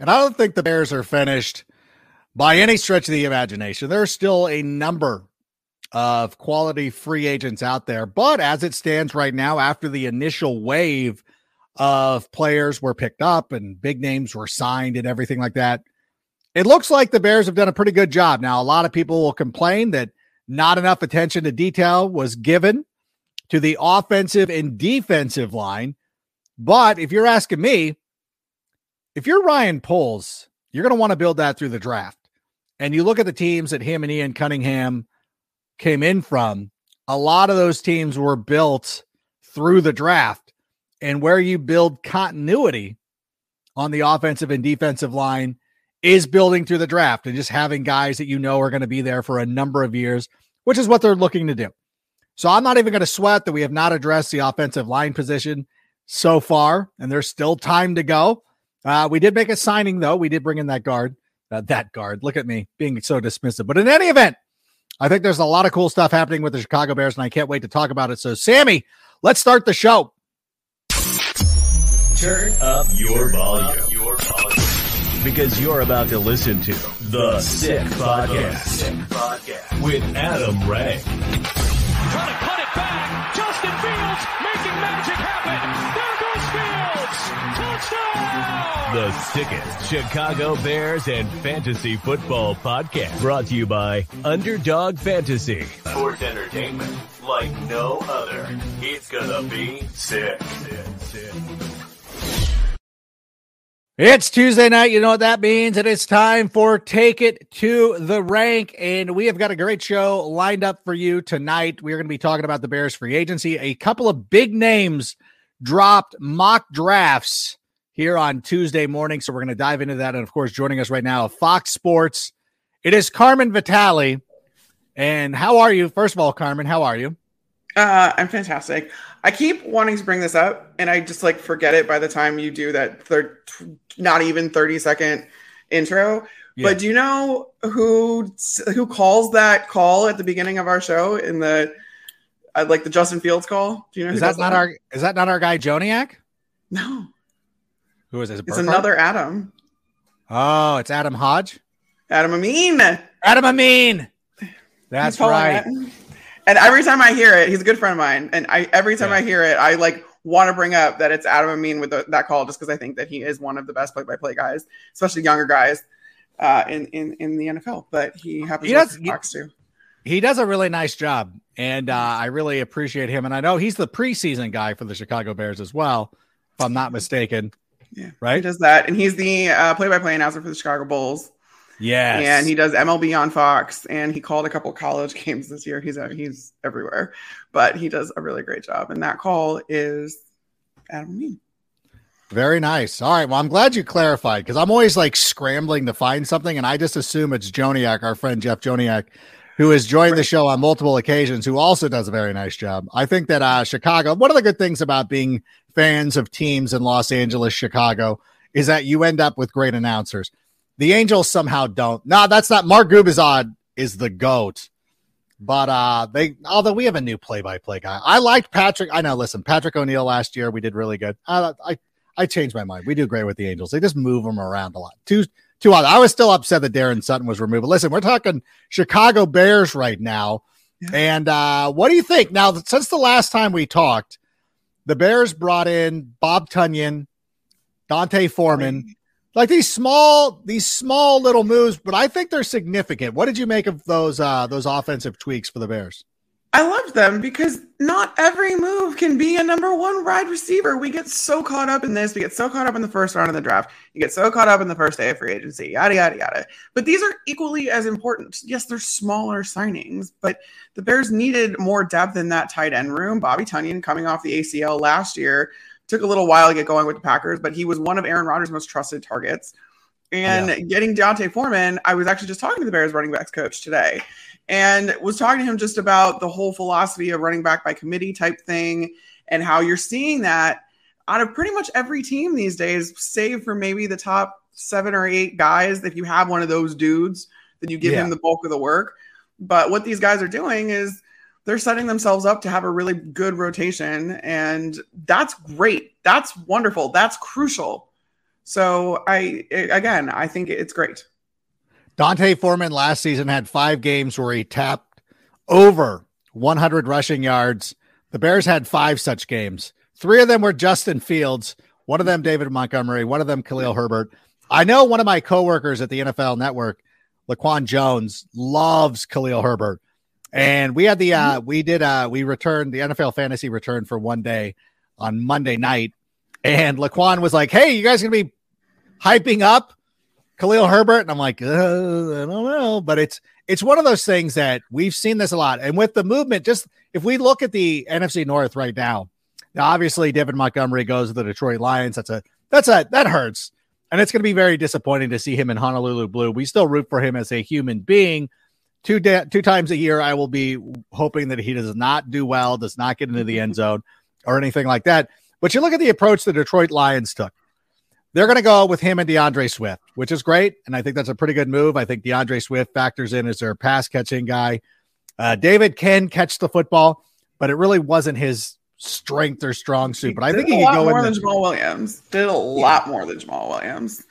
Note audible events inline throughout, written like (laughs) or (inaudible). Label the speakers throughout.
Speaker 1: And I don't think the Bears are finished by any stretch of the imagination. There's still a number of quality free agents out there. But as it stands right now, after the initial wave of players were picked up and big names were signed and everything like that, it looks like the Bears have done a pretty good job. Now, a lot of people will complain that not enough attention to detail was given to the offensive and defensive line. But if you're asking me, if you're Ryan Poles, you're going to want to build that through the draft. And you look at the teams that him and Ian Cunningham came in from, a lot of those teams were built through the draft. And where you build continuity on the offensive and defensive line is building through the draft and just having guys that you know are going to be there for a number of years, which is what they're looking to do. So I'm not even going to sweat that we have not addressed the offensive line position so far, and there's still time to go. Uh, we did make a signing, though. We did bring in that guard. Uh, that guard. Look at me being so dismissive. But in any event, I think there's a lot of cool stuff happening with the Chicago Bears, and I can't wait to talk about it. So, Sammy, let's start the show.
Speaker 2: Turn up your volume. Your volume. Because you're about to listen to The Sick Podcast, with Adam Ray.
Speaker 3: Trying to cut it back. Justin Fields making magic happen.
Speaker 2: The sickest Chicago Bears and fantasy football podcast brought to you by Underdog Fantasy. Sports entertainment like no other. It's gonna be sick. sick, sick.
Speaker 1: It's Tuesday night. You know what that means. It is time for Take It to the Rank. And we have got a great show lined up for you tonight. We are going to be talking about the Bears free agency. A couple of big names dropped mock drafts here on Tuesday morning. So we're going to dive into that. And of course, joining us right now, Fox Sports, it is Carmen Vitali. And how are you? First of all, Carmen, how are you?
Speaker 4: Uh, I'm fantastic. I keep wanting to bring this up, and I just like forget it by the time you do that third, not even 30 second intro. Yeah. But do you know who who calls that call at the beginning of our show in the uh, like the Justin Fields call? Do you know?
Speaker 1: Is that not
Speaker 4: that?
Speaker 1: our is that not our guy Joniak?
Speaker 4: No.
Speaker 1: Who is this?
Speaker 4: It's another Adam.
Speaker 1: Oh, it's Adam Hodge.
Speaker 4: Adam Amin.
Speaker 1: Adam Amin. That's right.
Speaker 4: It. And every time I hear it, he's a good friend of mine. And I every time yeah. I hear it, I like want to bring up that it's Adam Amin with the, that call, just because I think that he is one of the best play-by-play guys, especially younger guys uh, in in in the NFL. But he happens he does, to Fox too.
Speaker 1: He does a really nice job, and uh, I really appreciate him. And I know he's the preseason guy for the Chicago Bears as well, if I'm not mistaken.
Speaker 4: Yeah,
Speaker 1: right.
Speaker 4: He does that, and he's the uh, play-by-play announcer for the Chicago Bulls.
Speaker 1: Yeah,
Speaker 4: and he does MLB on Fox, and he called a couple college (laughs) games this year. He's he's everywhere, but he does a really great job. And that call is Adam Me.
Speaker 1: Very nice. All right. Well, I'm glad you clarified because I'm always like scrambling to find something, and I just assume it's Joniak, our friend Jeff Joniak, who has joined right. the show on multiple occasions, who also does a very nice job. I think that uh, Chicago, one of the good things about being fans of teams in Los Angeles, Chicago, is that you end up with great announcers. The Angels somehow don't. No, that's not. Mark Gubicza is the goat, but uh, they. Although we have a new play-by-play guy, I liked Patrick. I know. Listen, Patrick O'Neill last year we did really good. Uh, I I changed my mind. We do great with the Angels. They just move them around a lot. Too too. I was still upset that Daron Sutton was removed. But listen, we're talking Chicago Bears right now. Yeah. And uh, what do you think? Now, since the last time we talked, the Bears brought in Bob Tonyan, D'Onta Foreman, like these small, these small little moves, but I think they're significant. What did you make of those uh those offensive tweaks for the Bears?
Speaker 4: I loved them because not every move can be a number one wide receiver. We get so caught up in this. We get so caught up in the first round of the draft. You get so caught up in the first day of free agency, yada, yada, yada. But these are equally as important. Yes, they're smaller signings, but the Bears needed more depth in that tight end room. Bobby Tonyan coming off the ACL last year took a little while to get going with the Packers, but he was one of Aaron Rodgers' most trusted targets. And yeah. getting D'Onta Foreman, I was actually just talking to the Bears running backs coach today and was talking to him just about the whole philosophy of running back by committee type thing and how you're seeing that out of pretty much every team these days, save for maybe the top seven or eight guys. If you have one of those dudes, then you give yeah. him the bulk of the work. But what these guys are doing is they're setting themselves up to have a really good rotation. And that's great. That's wonderful. That's crucial So I again, I think it's great.
Speaker 1: D'Onta Foreman last season had five games where he tapped over 100 rushing yards. The Bears had five such games. Three of them were Justin Fields, one of them David Montgomery, one of them Khalil Herbert. I know one of my coworkers at the NFL Network, Laquan Jones, loves Khalil Herbert. And we had the uh we did uh we returned the NFL fantasy return for one day on Monday night. And Laquan was like, Hey, you guys gonna be hyping up Khalil Herbert? And I'm like, uh, I don't know. But it's it's one of those things that we've seen this a lot. And with the movement, just if we look at the NFC North right now, now obviously David Montgomery goes to the Detroit Lions. That's a that's a that hurts. And it's going to be very disappointing to see him in Honolulu Blue. We still root for him as a human being. Two da- two times a year, I will be hoping that he does not do well, does not get into the end zone or anything like that. But you look at the approach the Detroit Lions took. They're going to go with him and D'Andre Swift, which is great. And I think that's a pretty good move. I think D'Andre Swift factors in as their pass catching guy. Uh, David can catch the football, but it really wasn't his strength or strong suit. But I think he
Speaker 4: could
Speaker 1: go
Speaker 4: more
Speaker 1: in
Speaker 4: than
Speaker 1: the,
Speaker 4: Jamaal Williams. Did a lot more than Jamaal Williams.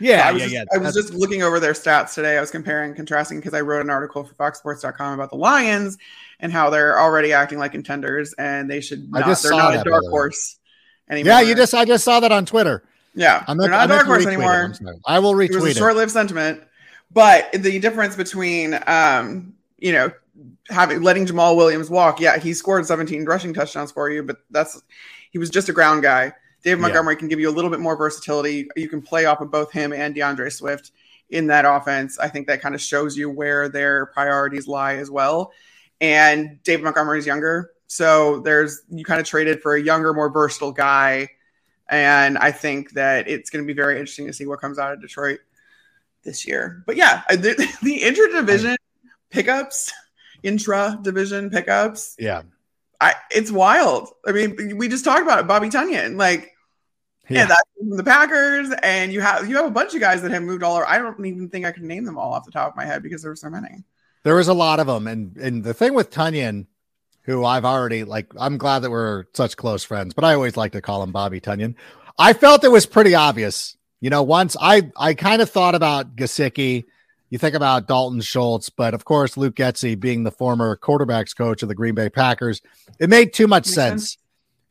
Speaker 1: yeah,
Speaker 4: I was,
Speaker 1: yeah,
Speaker 4: just,
Speaker 1: yeah.
Speaker 4: I was just looking over their stats today. I was comparing and contrasting because I wrote an article for FoxSports.com about the Lions and how they're already acting like contenders and they should
Speaker 1: I
Speaker 4: not.
Speaker 1: just
Speaker 4: They're not a dark horse anymore.
Speaker 1: yeah, you just I just saw that on Twitter.
Speaker 4: Yeah.
Speaker 1: I'm
Speaker 4: they're
Speaker 1: not,
Speaker 4: not dark horse
Speaker 1: retweet
Speaker 4: anymore.
Speaker 1: I will.
Speaker 4: I It was a
Speaker 1: it.
Speaker 4: short-lived sentiment, but the difference between, um, you know, having letting Jamaal Williams walk, yeah, he scored 17 rushing touchdowns for you, but that's he was just a ground guy. David
Speaker 1: Yeah.
Speaker 4: Montgomery can give you a little bit more versatility. You can play off of both him and D'Andre Swift in that offense. I think that kind of shows you where their priorities lie as well. And David Montgomery is younger, so there's you kind of traded for a younger, more versatile guy. And I think that it's going to be very interesting to see what comes out of Detroit this year. But yeah, the, (laughs) the intra-division pickups, intra-division pickups,
Speaker 1: Yeah.
Speaker 4: I, it's wild. I mean, we just talked about it, Bobby Tonyan. Like, yeah,
Speaker 1: Yeah.
Speaker 4: that's from the Packers, and you have you have a bunch of guys that have moved all over. I don't even think I can name them all off the top of my head because there were so many.
Speaker 1: There was a lot of them, and and the thing with Tonyan, who I've already like, I'm glad that we're such close friends, but I always like to call him Bobby Tonyan. I felt it was pretty obvious. You know, once I I kind of thought about Gesicki. You think about Dalton Schultz, but of course Luke Getsy being the former quarterbacks coach of the Green Bay Packers, it made too much sense,
Speaker 4: sense.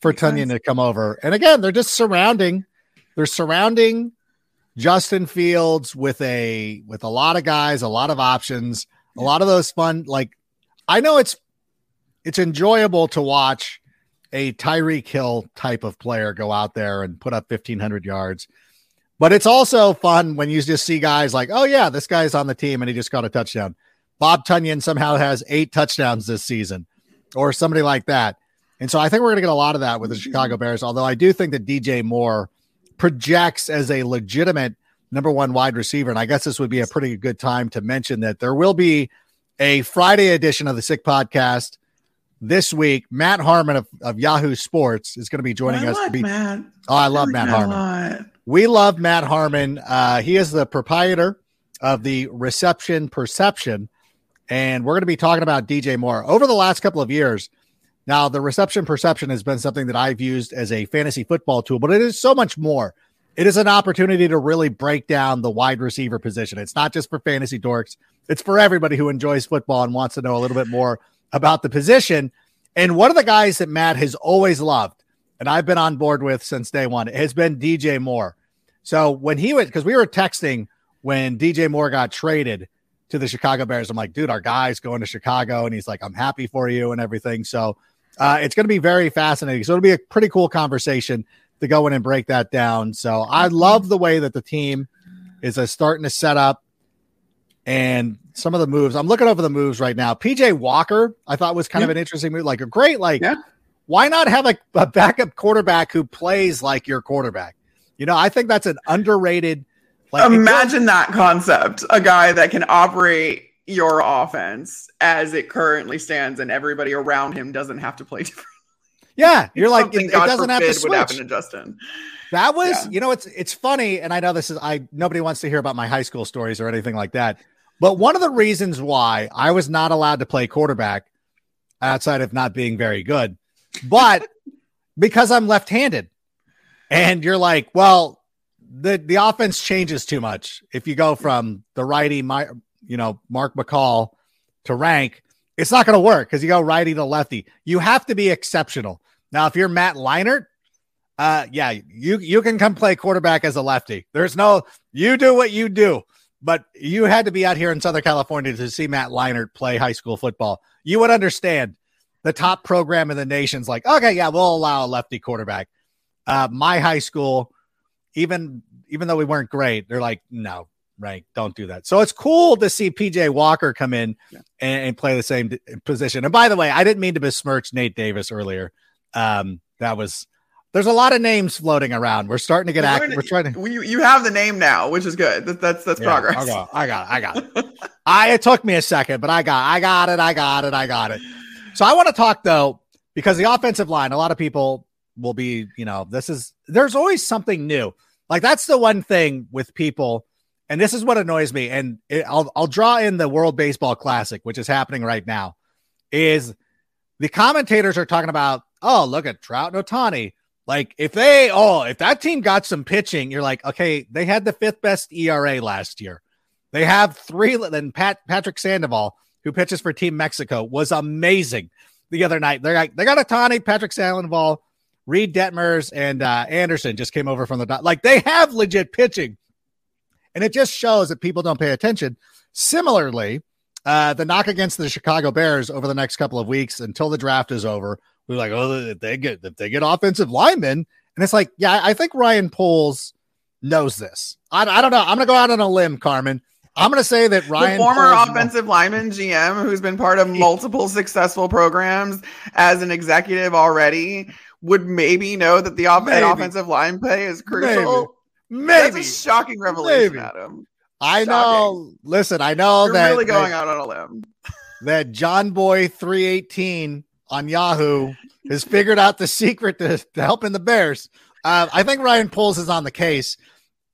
Speaker 1: for
Speaker 4: Makes
Speaker 1: Tonyan
Speaker 4: sense.
Speaker 1: to come over. And again, they're just surrounding, they're surrounding Justin Fields with a with a lot of guys, a lot of options, a lot of those fun. Like I know it's it's enjoyable to watch a Tyreek Hill type of player go out there and put up fifteen hundred yards. But it's also fun when you just see guys like, oh yeah, this guy's on the team and he just got a touchdown. Bob Tonyan somehow has eight touchdowns this season, or somebody like that. And so I think we're going to get a lot of that with the Chicago Bears. Although I do think that DJ Moore projects as a legitimate number one wide receiver. And I guess this would be a pretty good time to mention that there will be a Friday edition of the Sick Podcast this week. Matt Harmon of, of Yahoo Sports is going to be joining
Speaker 4: I
Speaker 1: us.
Speaker 4: like
Speaker 1: be,
Speaker 4: Matt.
Speaker 1: oh, I love
Speaker 4: like
Speaker 1: Matt Harmon.
Speaker 4: lot.
Speaker 1: We love Matt Harmon. Uh, he is the proprietor of the Reception Perception, and we're going to be talking about DJ Moore over the last couple of years. Now, the Reception Perception has been something that I've used as a fantasy football tool, but it is so much more. It is an opportunity to really break down the wide receiver position. It's not just for fantasy dorks; it's for everybody who enjoys football and wants to know a little bit more about the position. And one of the guys that Matt has always loved, and I've been on board with since day one, has been DJ Moore. So when he was, because we were texting when DJ Moore got traded to the Chicago Bears, I'm like, dude, our guy's going to Chicago, and he's like, I'm happy for you and everything. So uh, it's going to be very fascinating. So it'll be a pretty cool conversation to go in and break that down. So I love the way that the team is uh, starting to set up and some of the moves. I'm looking over the moves right now. PJ Walker, I thought was kind of an interesting move, like a great, like,
Speaker 4: Yeah.
Speaker 1: why not have a, a backup quarterback who plays like your quarterback? You know, I think that's an underrated. Like,
Speaker 4: Imagine that concept. A guy that can operate your offense as it currently stands, and everybody around him doesn't have to play (laughs) different.
Speaker 1: Yeah, you're like, it, it doesn't have to
Speaker 4: forbid, would happen
Speaker 1: switch.
Speaker 4: to Justin.
Speaker 1: That was,
Speaker 4: Yeah.
Speaker 1: you know, it's it's funny, and I know this is I nobody wants to hear about my high school stories or anything like that. But one of the reasons why I was not allowed to play quarterback outside of not being very good, but (laughs) because I'm left-handed. And you're like, well, the the offense changes too much if you go from the righty, my you know Mark McCall to rank. It's not going to work because you go righty to lefty. You have to be exceptional. Now, if you're Matt Leinart, uh, yeah, you you can come play quarterback as a lefty. There's no you do what you do, but you had to be out here in Southern California to see Matt Leinart play high school football. You would understand the top program in the nation's like, okay, yeah, we'll allow a lefty quarterback. Uh, my high school, even even though we weren't great, they're like, no, right, don't do that. So it's cool to see PJ Walker come in yeah. and, and, play the same position. And by the way, I didn't mean to besmirch Nate Davis earlier. Um, that was there's a lot of names floating around. We're starting to get active. We're trying to. (laughs)
Speaker 4: You, you have the name now, which is good. That, that's that's yeah, progress.
Speaker 1: I got, I got, it, I got it. (laughs) I it took me a second, but I got, I got it, I got it, I got it. So I want to talk though because the offensive line. A lot of people will be, you know, this is there's always something new. Like that's the one thing with people, and this is what annoys me. And it, I'll I'll draw in the World Baseball Classic, which is happening right now. Is the commentators are talking about, oh, look at Trout and Ohtani. like if they oh if that team got some pitching, you're like okay, they had the fifth best ERA last year. They have three. Then Pat Patrick Sandoval, who pitches for Team Mexico, was amazing the other night. They're like they got Ohtani, Patrick Sandoval, Reid Detmers, and uh, Anderson just came over from the dot. like they have legit pitching, and it just shows that people don't pay attention. Similarly, uh, the knock against the Chicago Bears over the next couple of weeks until the draft is over we're like, oh, if they get if they get offensive linemen, and it's like, yeah, I think Ryan Poles knows this. I, I don't know. I'm gonna go out on a limb, Carmen. I'm gonna say that Ryan,
Speaker 4: the former Poles offensive knows. lineman GM, who's been part of multiple successful programs as an executive already, would maybe know that the off- offensive line play is crucial.
Speaker 1: Maybe. maybe.
Speaker 4: That's a shocking revelation, maybe. Adam.
Speaker 1: I shocking. know. Listen, I know
Speaker 4: You're
Speaker 1: that
Speaker 4: really going
Speaker 1: that,
Speaker 4: out on a limb.
Speaker 1: That John Boy 318 on Yahoo has figured out the secret to, to helping the Bears. Uh, I think Ryan Poles is on the case.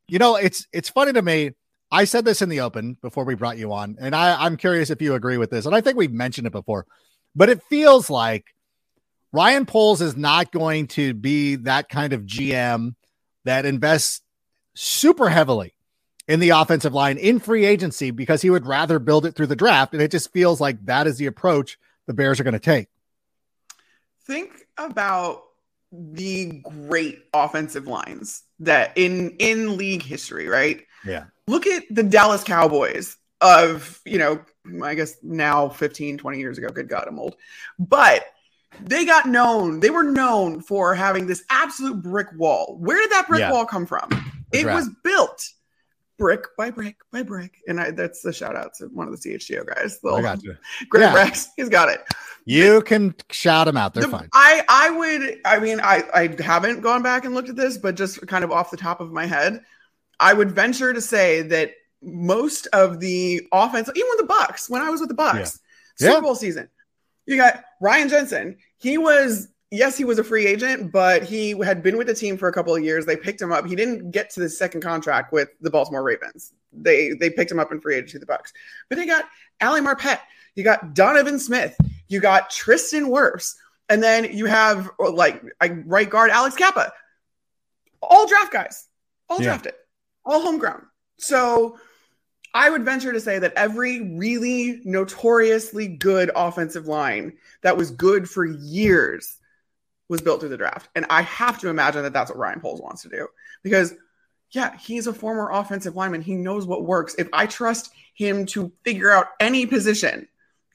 Speaker 1: You know, it's it's funny to me. I said this in the open before we brought you on, and I, I'm curious if you agree with this. And I think we've mentioned it before, but it feels like Ryan Poles is not going to be that kind of GM that invests super heavily in the offensive line in free agency because he would rather build it through the draft. And it just feels like that is the approach the Bears are going to take
Speaker 4: think about the great offensive lines that in in league history, right?
Speaker 1: Yeah.
Speaker 4: Look at the Dallas Cowboys of, you know, I guess now 15, 20 years ago. Good God, I'm old. But they got known, they were known for having this absolute brick wall. Where did that brick yeah. wall come from? It was built brick by brick by brick. And I, that's the shout out to one of the CHGO guys.
Speaker 1: I got you.
Speaker 4: Greg yeah. Rex, he's got it.
Speaker 1: You can shout them out. They're the, fine.
Speaker 4: I, I would, I mean, I, I haven't gone back and looked at this, but just kind of off the top of my head, I would venture to say that most of the offense, even with the Bucks, when I was with the Bucks, yeah. Super yeah. Bowl season, you got Ryan Jensen. He was yes, he was a free agent, but he had been with the team for a couple of years. They picked him up. He didn't get to the second contract with the Baltimore Ravens. They they picked him up in free agency, the Bucks. But they got Ali Marpet. You got Donovan Smith. You got Tristan Wirfs. And then you have like right guard Alex Cappa. All draft guys. All yeah. drafted. All homegrown. So I would venture to say that every really notoriously good offensive line that was good for years was built through the draft. And I have to imagine that that's what Ryan Poles wants to do because, yeah, he's a former offensive lineman. He knows what works. If I trust him to figure out any position,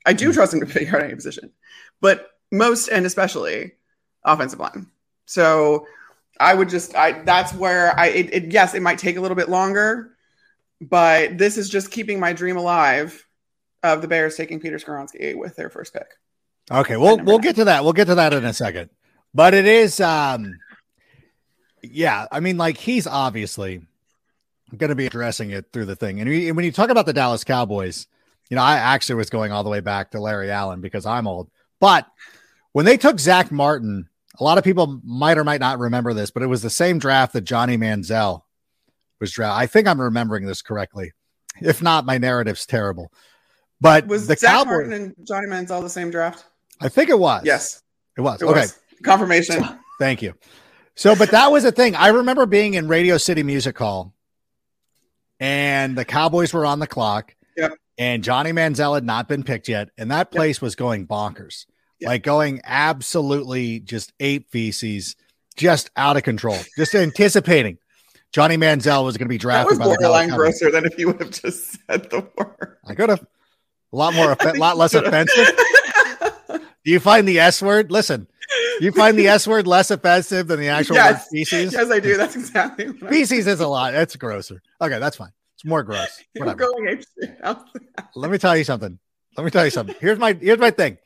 Speaker 4: I do hmm. trust him to (laughs) figure out any position, but most and especially offensive line. So I would just, I that's where I, it, it, yes, it might take a little bit longer, but this is just keeping my dream alive of the Bears taking Peter Skoronski with their first pick.
Speaker 1: Okay, we'll we'll get to that. We'll get to that in a second. But it is, um, yeah. I mean, like he's obviously going to be addressing it through the thing. And when you talk about the Dallas Cowboys, you know, I actually was going all the way back to Larry Allen because I'm old. But when they took Zach Martin, a lot of people might or might not remember this, but it was the same draft that Johnny Manziel was drafted. I think I'm remembering this correctly. If not, my narrative's terrible. But
Speaker 4: was
Speaker 1: the
Speaker 4: Zach Cowboys, Martin and Johnny Manziel the same draft?
Speaker 1: I think it was.
Speaker 4: Yes,
Speaker 1: it was.
Speaker 4: It
Speaker 1: okay,
Speaker 4: was. Confirmation.
Speaker 1: Thank you. So, but that was the thing. I remember being in Radio City Music Hall, and the Cowboys were on the clock.
Speaker 4: Yep.
Speaker 1: And Johnny Manziel had not been picked yet, and that place was going bonkers,
Speaker 4: Yep.
Speaker 1: like going absolutely just ape feces, just out of control, just anticipating Johnny Manziel was going to be
Speaker 4: That
Speaker 1: drafted
Speaker 4: was
Speaker 1: by the Dallas
Speaker 4: borderline
Speaker 1: Cowboys.
Speaker 4: grosser than if you would have just said the word.
Speaker 1: I could have a lot more, (laughs) a lot less offensive. (laughs) Do you find the S word? Listen, you find the S word less offensive than the actual
Speaker 4: Yes.
Speaker 1: word feces?
Speaker 4: yes, I do. That's exactly what I'm (laughs)
Speaker 1: is a lot. That's grosser. Okay, that's fine. It's more gross. (laughs) Whatever.
Speaker 4: going. (laughs)
Speaker 1: Let me tell you something. Let me tell you something. Here's my here's my thing.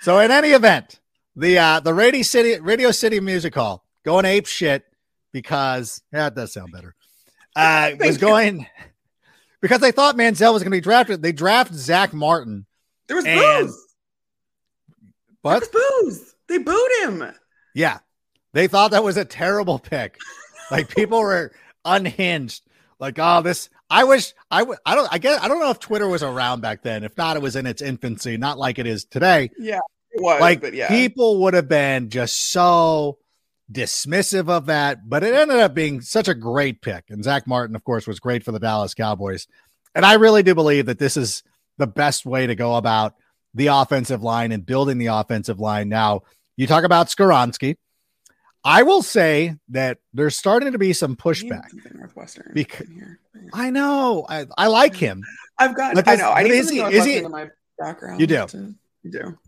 Speaker 1: So in any event, the uh the Radio City Radio City Music Hall going ape shit because yeah, it does sound better. Uh was going because they thought Manziel was gonna be drafted. They draft Zach Martin.
Speaker 4: There was
Speaker 1: And-
Speaker 4: booze.
Speaker 1: But
Speaker 4: There was booze. They booed him.
Speaker 1: Yeah. They thought that was a terrible pick. Like people were unhinged. Like, oh, this I wish I would I don't I guess I don't know if Twitter was around back then. If not, it was in its infancy, not like it is today.
Speaker 4: Yeah, it was.
Speaker 1: Like
Speaker 4: but yeah,
Speaker 1: people would have been just so dismissive of that, but it ended up being such a great pick. And Zach Martin, of course, was great for the Dallas Cowboys. And I really do believe that this is the best way to go about the offensive line and building the offensive line. Now, you talk about Skoronski. I will say that there's starting to be some pushback.
Speaker 4: Northwestern.
Speaker 1: Bec-
Speaker 4: in here.
Speaker 1: I know. I, I like him.
Speaker 4: I've got. I know. I need
Speaker 1: is he- is he-
Speaker 4: in my background.
Speaker 1: You do.
Speaker 4: to- You do.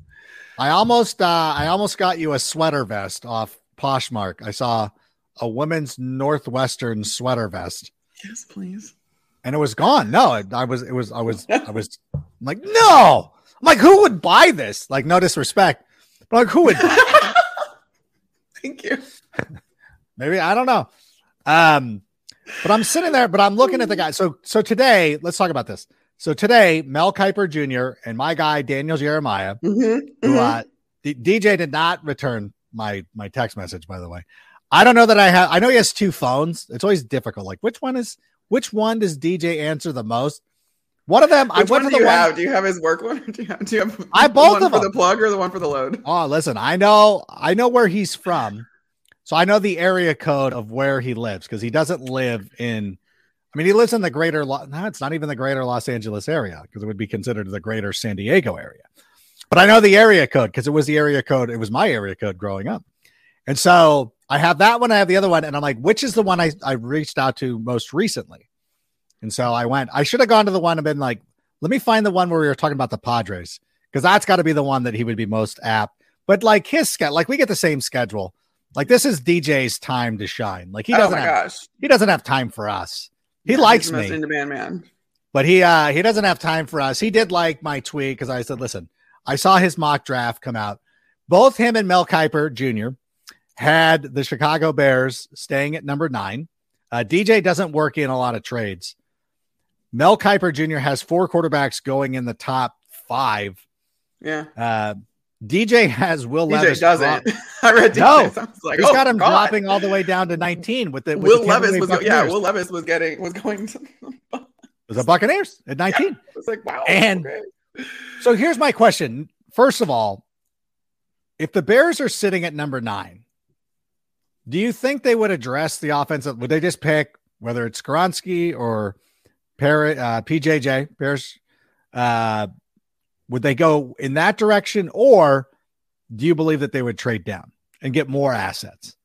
Speaker 1: I almost uh I almost got you a sweater vest off Poshmark. I saw a women's Northwestern sweater vest
Speaker 4: Yes, please.
Speaker 1: and it was gone. No, I, I was it was I was I was I'm like, no. I'm like, who would buy this? Like, no disrespect. Like, who would? (laughs)
Speaker 4: Thank you.
Speaker 1: Maybe I don't know. Um, but I'm sitting there, but I'm looking at the guy. So so today, let's talk about this. So today, Mel Kiper Jr. and my guy Daniel Jeremiah
Speaker 4: Mhm,
Speaker 1: who uh, D- DJ did not return my my text message. By the way, I don't know that I have. I know he has two phones. It's always difficult. Like which one is which one does DJ answer the most? One of them. I
Speaker 4: Which
Speaker 1: went
Speaker 4: one
Speaker 1: to
Speaker 4: do
Speaker 1: the
Speaker 4: you
Speaker 1: one.
Speaker 4: have? Do you have his work one? (laughs) Do you have, do you have
Speaker 1: I
Speaker 4: the
Speaker 1: both of
Speaker 4: for
Speaker 1: them.
Speaker 4: the plug or the one for the load? (laughs)
Speaker 1: Oh, listen. I know. I know where he's from, so I know the area code of where he lives because he doesn't live in. I mean, he lives in the greater. Lo- no, it's not even the greater Los Angeles area because it would be considered the greater San Diego area. But I know the area code because it was the area code. It was my area code growing up, and so I have that one. I have the other one, and I'm like, which is the one I I reached out to most recently? And so I went. I should have gone to the one and been like, let me find the one where we were talking about the Padres because that's got to be the one that he would be most apt. But like his schedule, like we get the same schedule. Like this is DJ's time to shine. Like he
Speaker 4: oh
Speaker 1: doesn't
Speaker 4: my
Speaker 1: have,
Speaker 4: gosh.
Speaker 1: he doesn't have time for us. He
Speaker 4: Yeah,
Speaker 1: likes
Speaker 4: he's the most
Speaker 1: me,
Speaker 4: in demand man.
Speaker 1: but he uh he doesn't have time for us. He did like my tweet because I said, listen, I saw his mock draft come out. Both him and Mel Kiper Jr. had the Chicago Bears staying at number nine. Uh, DJ doesn't work in a lot of trades. Mel Kiper Jr. has four quarterbacks going in the top five.
Speaker 4: Yeah.
Speaker 1: Uh, DJ has Will
Speaker 4: DJ
Speaker 1: Levis.
Speaker 4: doesn't.
Speaker 1: drop- (laughs)
Speaker 4: I read DJ.
Speaker 1: No.
Speaker 4: so I like,
Speaker 1: He's
Speaker 4: oh,
Speaker 1: got him
Speaker 4: God.
Speaker 1: dropping all the way down to 19 with the with
Speaker 4: Will
Speaker 1: the
Speaker 4: Levis was go- yeah. Will Levis was getting was going to.
Speaker 1: It was the Buccaneers at 19.
Speaker 4: It's like wow.
Speaker 1: And-
Speaker 4: okay.
Speaker 1: So here's my question. First of all, if the Bears are sitting at number nine, do you think they would address the offensive? Would they just pick whether it's Skoronski or Parrot, uh, PJJ Bears? Uh, would they go in that direction, or do you believe that they would trade down and get more assets?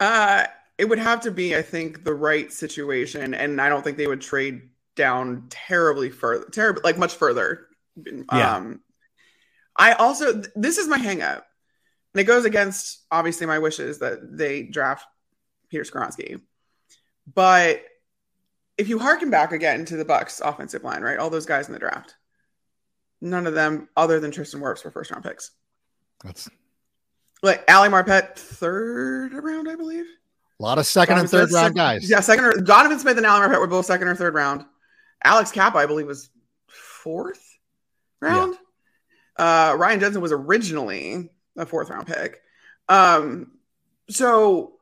Speaker 4: Uh, it would have to be, I think, the right situation, and I don't think they would trade down terribly further, terribly like much further.
Speaker 1: Yeah.
Speaker 4: Um, I also th- this is my hang up, and it goes against obviously my wishes that they draft Peter Skoronski, but if you harken back again to the Bucks offensive line, right, all those guys in the draft, none of them other than Tristan Wirfs were first round picks.
Speaker 1: That's
Speaker 4: Like Ali Marpet, third round, I believe.
Speaker 1: a lot of second and third
Speaker 4: Smith,
Speaker 1: round
Speaker 4: second-
Speaker 1: guys.
Speaker 4: Yeah, second or Donovan Smith and Alan Marpet were both second or third round. Alex Cappa, I believe, was fourth round. Uh, Ryan Jensen was originally a fourth round pick. Um, so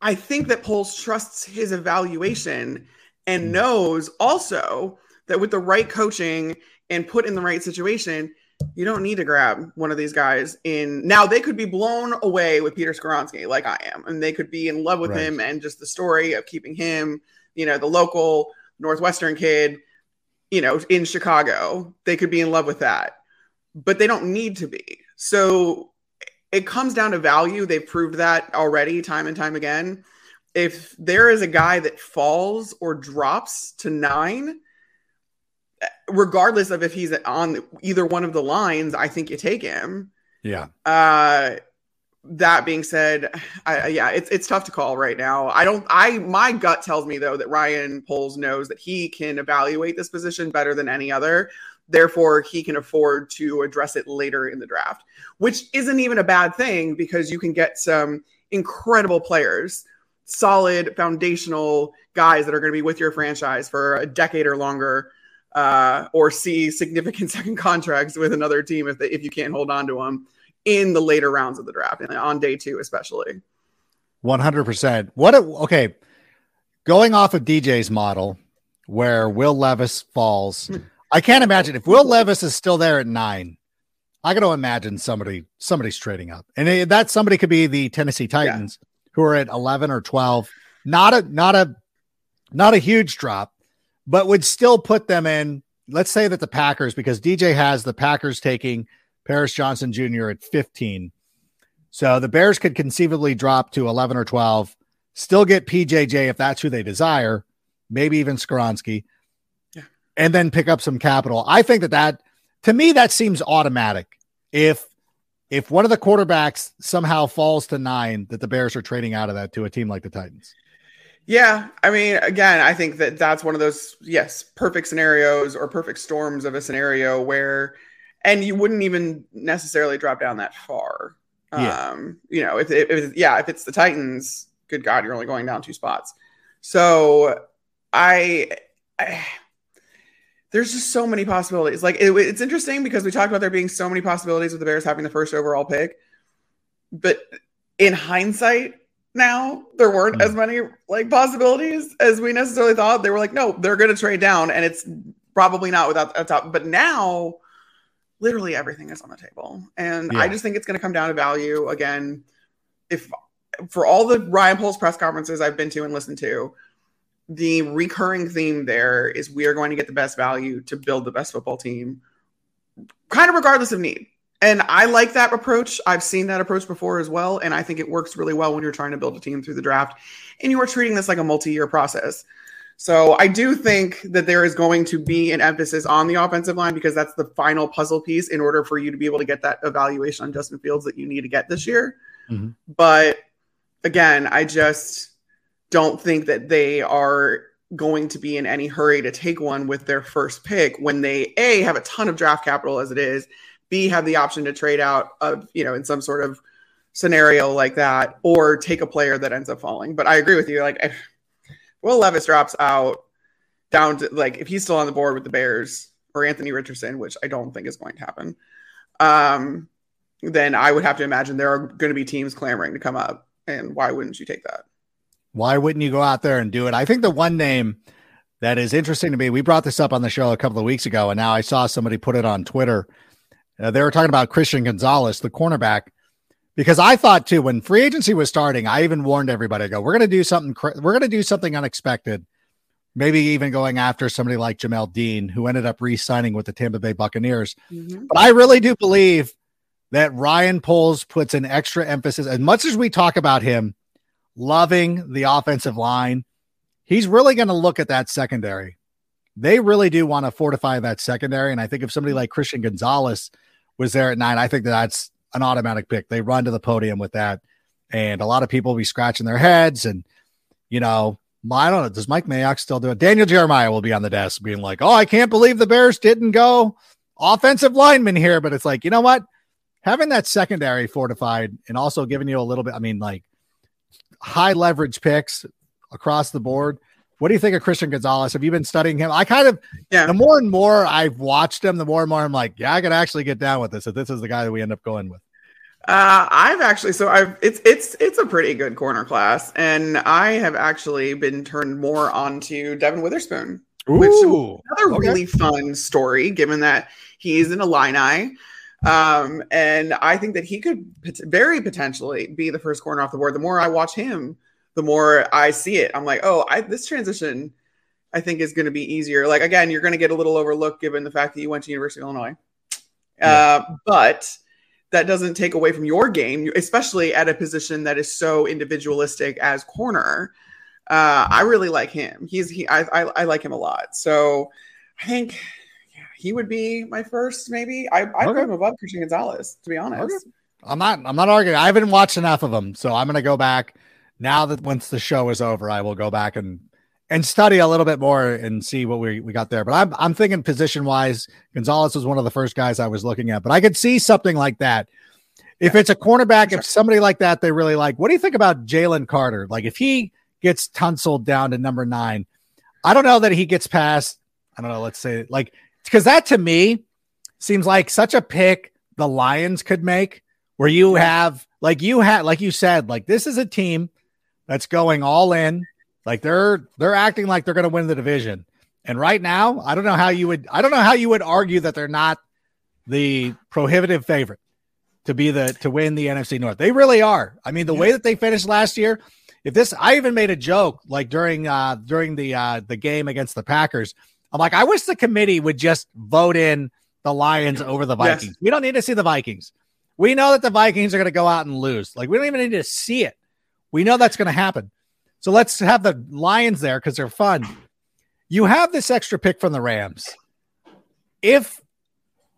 Speaker 4: I think that Poles trusts his evaluation and knows also that with the right coaching and put in the right situation, You don't need to grab one of these guys in now. They could be blown away with Peter Skoronski, like I am, and they could be in love with
Speaker 1: Right.
Speaker 4: him and just the story of keeping him, you know, the local Northwestern kid, you know, in Chicago. They could be in love with that, but they don't need to be. So it comes down to value. They've proved that already time and time again. If there is a guy that falls or drops to nine, regardless of if he's on either one of the lines, I think you take him.
Speaker 1: Yeah.
Speaker 4: Uh, that being said, I, yeah, it's it's tough to call right now. I don't. I my gut tells me though that Ryan Poles knows that he can evaluate this position better than any other. Therefore, he can afford to address it later in the draft, which isn't even a bad thing because you can get some incredible players, solid foundational guys that are going to be with your franchise for a decade or longer, uh, or see significant (laughs) second contracts with another team if they, if you can't hold on to them in the later rounds of the draft and on day two especially.
Speaker 1: One hundred percent. What? A, okay, going off of DJ's model, where Will Levis falls, (laughs) I can't imagine if Will Levis is still there at nine. I got to imagine somebody somebody's trading up, and it- that somebody could be the Tennessee Titans, who are at eleven or twelve. Not a not a not a huge drop, but would still put them in. Let's say that the Packers, because DJ has the Packers taking Paris Johnson Jr. at fifteen. So the Bears could conceivably drop to 11 or 12, still get PJJ if that's who they desire, maybe even Skoronski,
Speaker 4: Yeah.
Speaker 1: and then pick up some capital. I think that that, to me, that seems automatic. If if one of the quarterbacks somehow falls to nine, that the Bears are trading out of that to a team like the Titans.
Speaker 4: Yeah, I mean, again, I think that that's one of those yes, perfect scenarios or perfect storms of a scenario where, and you wouldn't even necessarily drop down that far.
Speaker 1: Yeah.
Speaker 4: Um, you know, if, if, if yeah, if it's the Titans, good God, you're only going down two spots. So I, I there's just so many possibilities. Like it, it's interesting because we talked about there being so many possibilities with the Bears having the first overall pick, but in hindsight, now there weren't
Speaker 1: Mm.
Speaker 4: as many like possibilities as we necessarily thought. They were like, no, they're going to trade down, and it's probably not without a top. But now, literally everything is on the table, and I just think it's going to come down to value again. If for all the Ryan Poles press conferences I've been to and listened to, the recurring theme there is we are going to get the best value to build the best football team, kind of regardless of need. And I like that approach. I've seen that approach before as well. And I think it works really well when you're trying to build a team through the draft and you are treating this like a multi year process. So I do think that there is going to be an emphasis on the offensive line because that's the final puzzle piece in order for you to be able to get that evaluation on Justin Fields that you need to get this year.
Speaker 1: Mhm.
Speaker 4: But again, I just don't think that they are going to be in any hurry to take one with their first pick when they a have a ton of draft capital as it is, b have the option to trade out of you know in some sort of scenario like that or take a player that ends up falling. But I agree with you. Like, Will Levis drops out down to like if he's still on the board with the Bears or Anthony Richardson, which I don't think is going to happen, um, then I would have to imagine there are going to be teams clamoring to come up. And why wouldn't you take that?
Speaker 1: Why wouldn't you go out there and do it? I think the one name that is interesting to me, we brought this up on the show a couple of weeks ago, and now I saw somebody put it on Twitter. Uh, they were talking about Christian Gonzalez, the cornerback, because I thought too when free agency was starting, I even warned everybody. I go, we're going to do something. We're going to do something unexpected. Maybe even going after somebody like Jamel Dean, who ended up re-signing with the Tampa Bay Buccaneers. But I really do believe that Ryan Poles puts an extra emphasis, as much as we talk about him loving the offensive line, he's really going to look at that secondary. They really do want to fortify that secondary. And I think if somebody like Christian Gonzalez was there at nine, I think that that's an automatic pick. They run to the podium with that. And a lot of people will be scratching their heads. And, you know, I don't know. Does Mike Mayock still do it? Daniel Jeremiah will be on the desk being like, oh, I can't believe the Bears didn't go offensive lineman here. But it's like, you know what? Having that secondary fortified and also giving you a little bit, I mean, like high leverage picks across the board. What do you think of Christian Gonzalez? Have you been studying him? I kind of,
Speaker 4: Yeah.
Speaker 1: the more and more I've watched him, the more and more I'm like, yeah, I could actually get down with this. If this is the guy that we end up going with.
Speaker 4: Uh, I've actually so I've it's it's it's a pretty good corner class, and I have actually been turned more onto Devon Witherspoon which
Speaker 1: Ooh,
Speaker 4: another
Speaker 1: okay.
Speaker 4: really fun story, given that he's an Illini. Um, and I think that he could pot- very potentially be the first corner off the board. The more I watch him, the more I see it. I'm like, oh, I, this transition, I think, is going to be easier. Like again, you're going to get a little overlooked given the fact that you went to University of Illinois, uh, but that doesn't take away from your game, especially at a position that is so individualistic as corner. Uh, I really like him. He's he. I, I I like him a lot. So I think yeah, he would be my first. Maybe I I
Speaker 1: Okay.
Speaker 4: put him above Christian Gonzalez. To be honest,
Speaker 1: I'm not. I'm not arguing. I haven't watched enough of them, so I'm going to go back now that once the show is over, I will go back and and study a little bit more and see what we, we got there. But I'm I'm thinking position wise, Gonzalez was one of the first guys I was looking at. But I could see something like that. If it's a cornerback,
Speaker 4: Sure.
Speaker 1: if somebody like that they really like, what do you think about Jalen Carter? Like if he gets tunsled down to number nine, I don't know that he gets past. I don't know. Let's say like because that to me seems like such a pick the Lions could make, where you have like you had like you said like this is a team that's going all in, like they're they're acting like they're going to win the division, and right now I don't know how you would I don't know how you would argue that they're not the prohibitive favorite to be the to win the NFC North. They really are. I mean, the way that they finished last year, if this I even made a joke like during uh during the uh the game against the Packers. I'm like, I wish the committee would just vote in the Lions over the
Speaker 4: Yes.
Speaker 1: Vikings. We don't need to see the Vikings. We know that the Vikings are going to go out and lose. Like we don't even need to see it. We know that's going to happen. So let's have the Lions there because they're fun. You have this extra pick from the Rams. If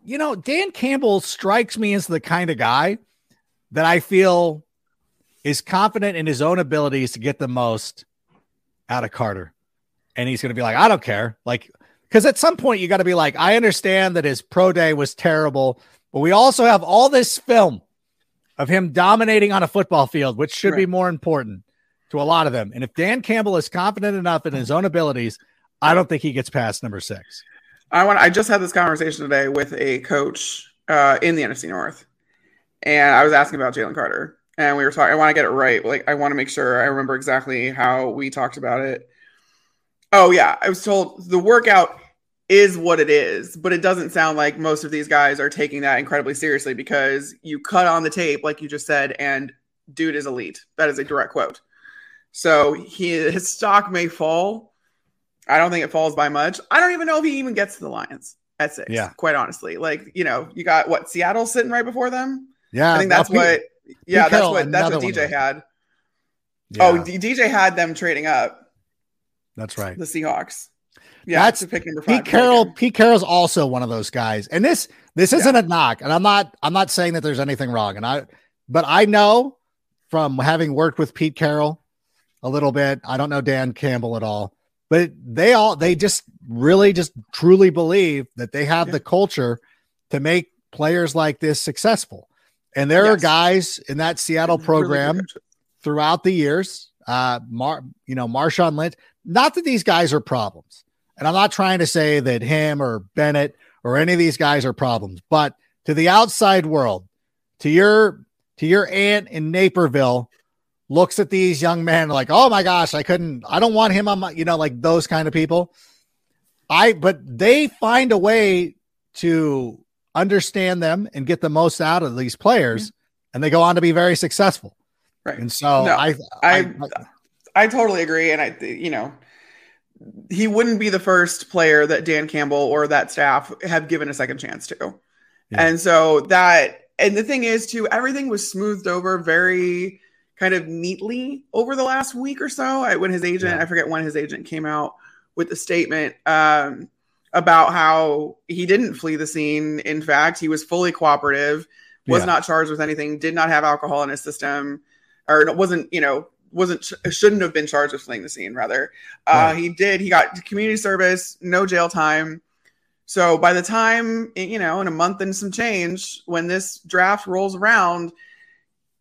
Speaker 1: you know, Dan Campbell strikes me as the kind of guy that I feel is confident in his own abilities to get the most out of Carter. And he's going to be like, I don't care. Like, because at some point you got to be like, I understand that his pro day was terrible, but we also have all this film of him dominating on a football field, which should be more important to a lot of them. And if Dan Campbell is confident enough in his own abilities, I don't think he gets past number six.
Speaker 4: I want. I just had this conversation today with a coach uh, in the NFC North, and I was asking about Jalen Carter, and we were talking. I want to get it right. Like, I want to make sure I remember exactly how we talked about it. Oh yeah, I was told the workout is what it is, but it doesn't sound like most of these guys are taking that incredibly seriously because you cut on the tape, like you just said, and dude is elite. That is a direct quote. So he his stock may fall. I don't think it falls by much. I don't even know if he even gets to the Lions at six.
Speaker 1: Yeah.
Speaker 4: quite honestly. Like you know, you got what Seattle sitting right before them.
Speaker 1: Yeah.
Speaker 4: I think that's
Speaker 1: Pete-
Speaker 4: what. Yeah, that's
Speaker 1: Carroll,
Speaker 4: what that's what DJ had.
Speaker 1: Yeah,
Speaker 4: Oh, DJ had them trading up
Speaker 1: that's right.
Speaker 4: the Seahawks. Yeah,
Speaker 1: That's-
Speaker 4: pick number five.
Speaker 1: Pete Carroll, Pete Carroll's also one of those guys. And this this isn't a knock. And I'm not I'm not saying that there's anything wrong. And I but I know from having worked with Pete Carroll a little bit. I don't know Dan Campbell at all. But they all they just really just truly believe that they have
Speaker 4: Yeah.
Speaker 1: the culture to make players like this successful. And there are guys in that Seattle program
Speaker 4: coaches.
Speaker 1: throughout the years. Uh, Mar, you know, Marshawn Lynch. Not that these guys are problems, and I'm not trying to say that him or Bennett or any of these guys are problems, but to the outside world, to your to your aunt in Naperville, looks at these young men like, oh my gosh, I couldn't, I don't want him on my, you know, like those kind of people. I, but they find a way to understand them and get the most out of these players, and they go on to be very successful.
Speaker 4: Right.
Speaker 1: And so
Speaker 4: No,
Speaker 1: I,
Speaker 4: I I totally agree, and I you know he wouldn't be the first player that Dan Campbell or that staff have given a second chance to,
Speaker 1: Yeah.
Speaker 4: and so that and the thing is too everything was smoothed over very kind of neatly over the last week or so. I, when his agent,
Speaker 1: Yeah.
Speaker 4: I forget when his agent came out with the statement um, about how he didn't flee the scene. In fact, he was fully cooperative, was
Speaker 1: Yeah.
Speaker 4: not charged with anything, did not have alcohol in his system, or it wasn't, you know, wasn't shouldn't have been charged with fleeing the scene. Rather, uh,
Speaker 1: Right.
Speaker 4: he did. He got community service, no jail time. So by the time you know, in a month and some change, when this draft rolls around,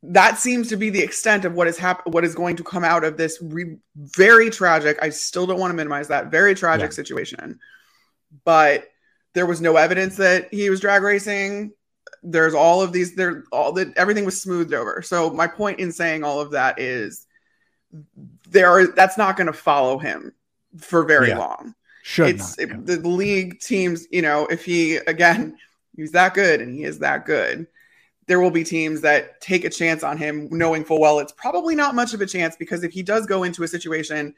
Speaker 4: that seems to be the extent of what is hap- what is going to come out of this re- very tragic. I still don't want to minimize that very tragic
Speaker 1: Yeah.
Speaker 4: situation, but there was no evidence that he was drag racing. There's all of these. There, all that everything was smoothed over. So my point in saying all of that is, there are that's not going to follow him for very
Speaker 1: Yeah.
Speaker 4: long.
Speaker 1: Should
Speaker 4: it's
Speaker 1: not. yeah.
Speaker 4: it- the league teams, you know, if he again, he's that good and he is that good, there will be teams that take a chance on him, knowing full well it's probably not much of a chance because if he does go into a situation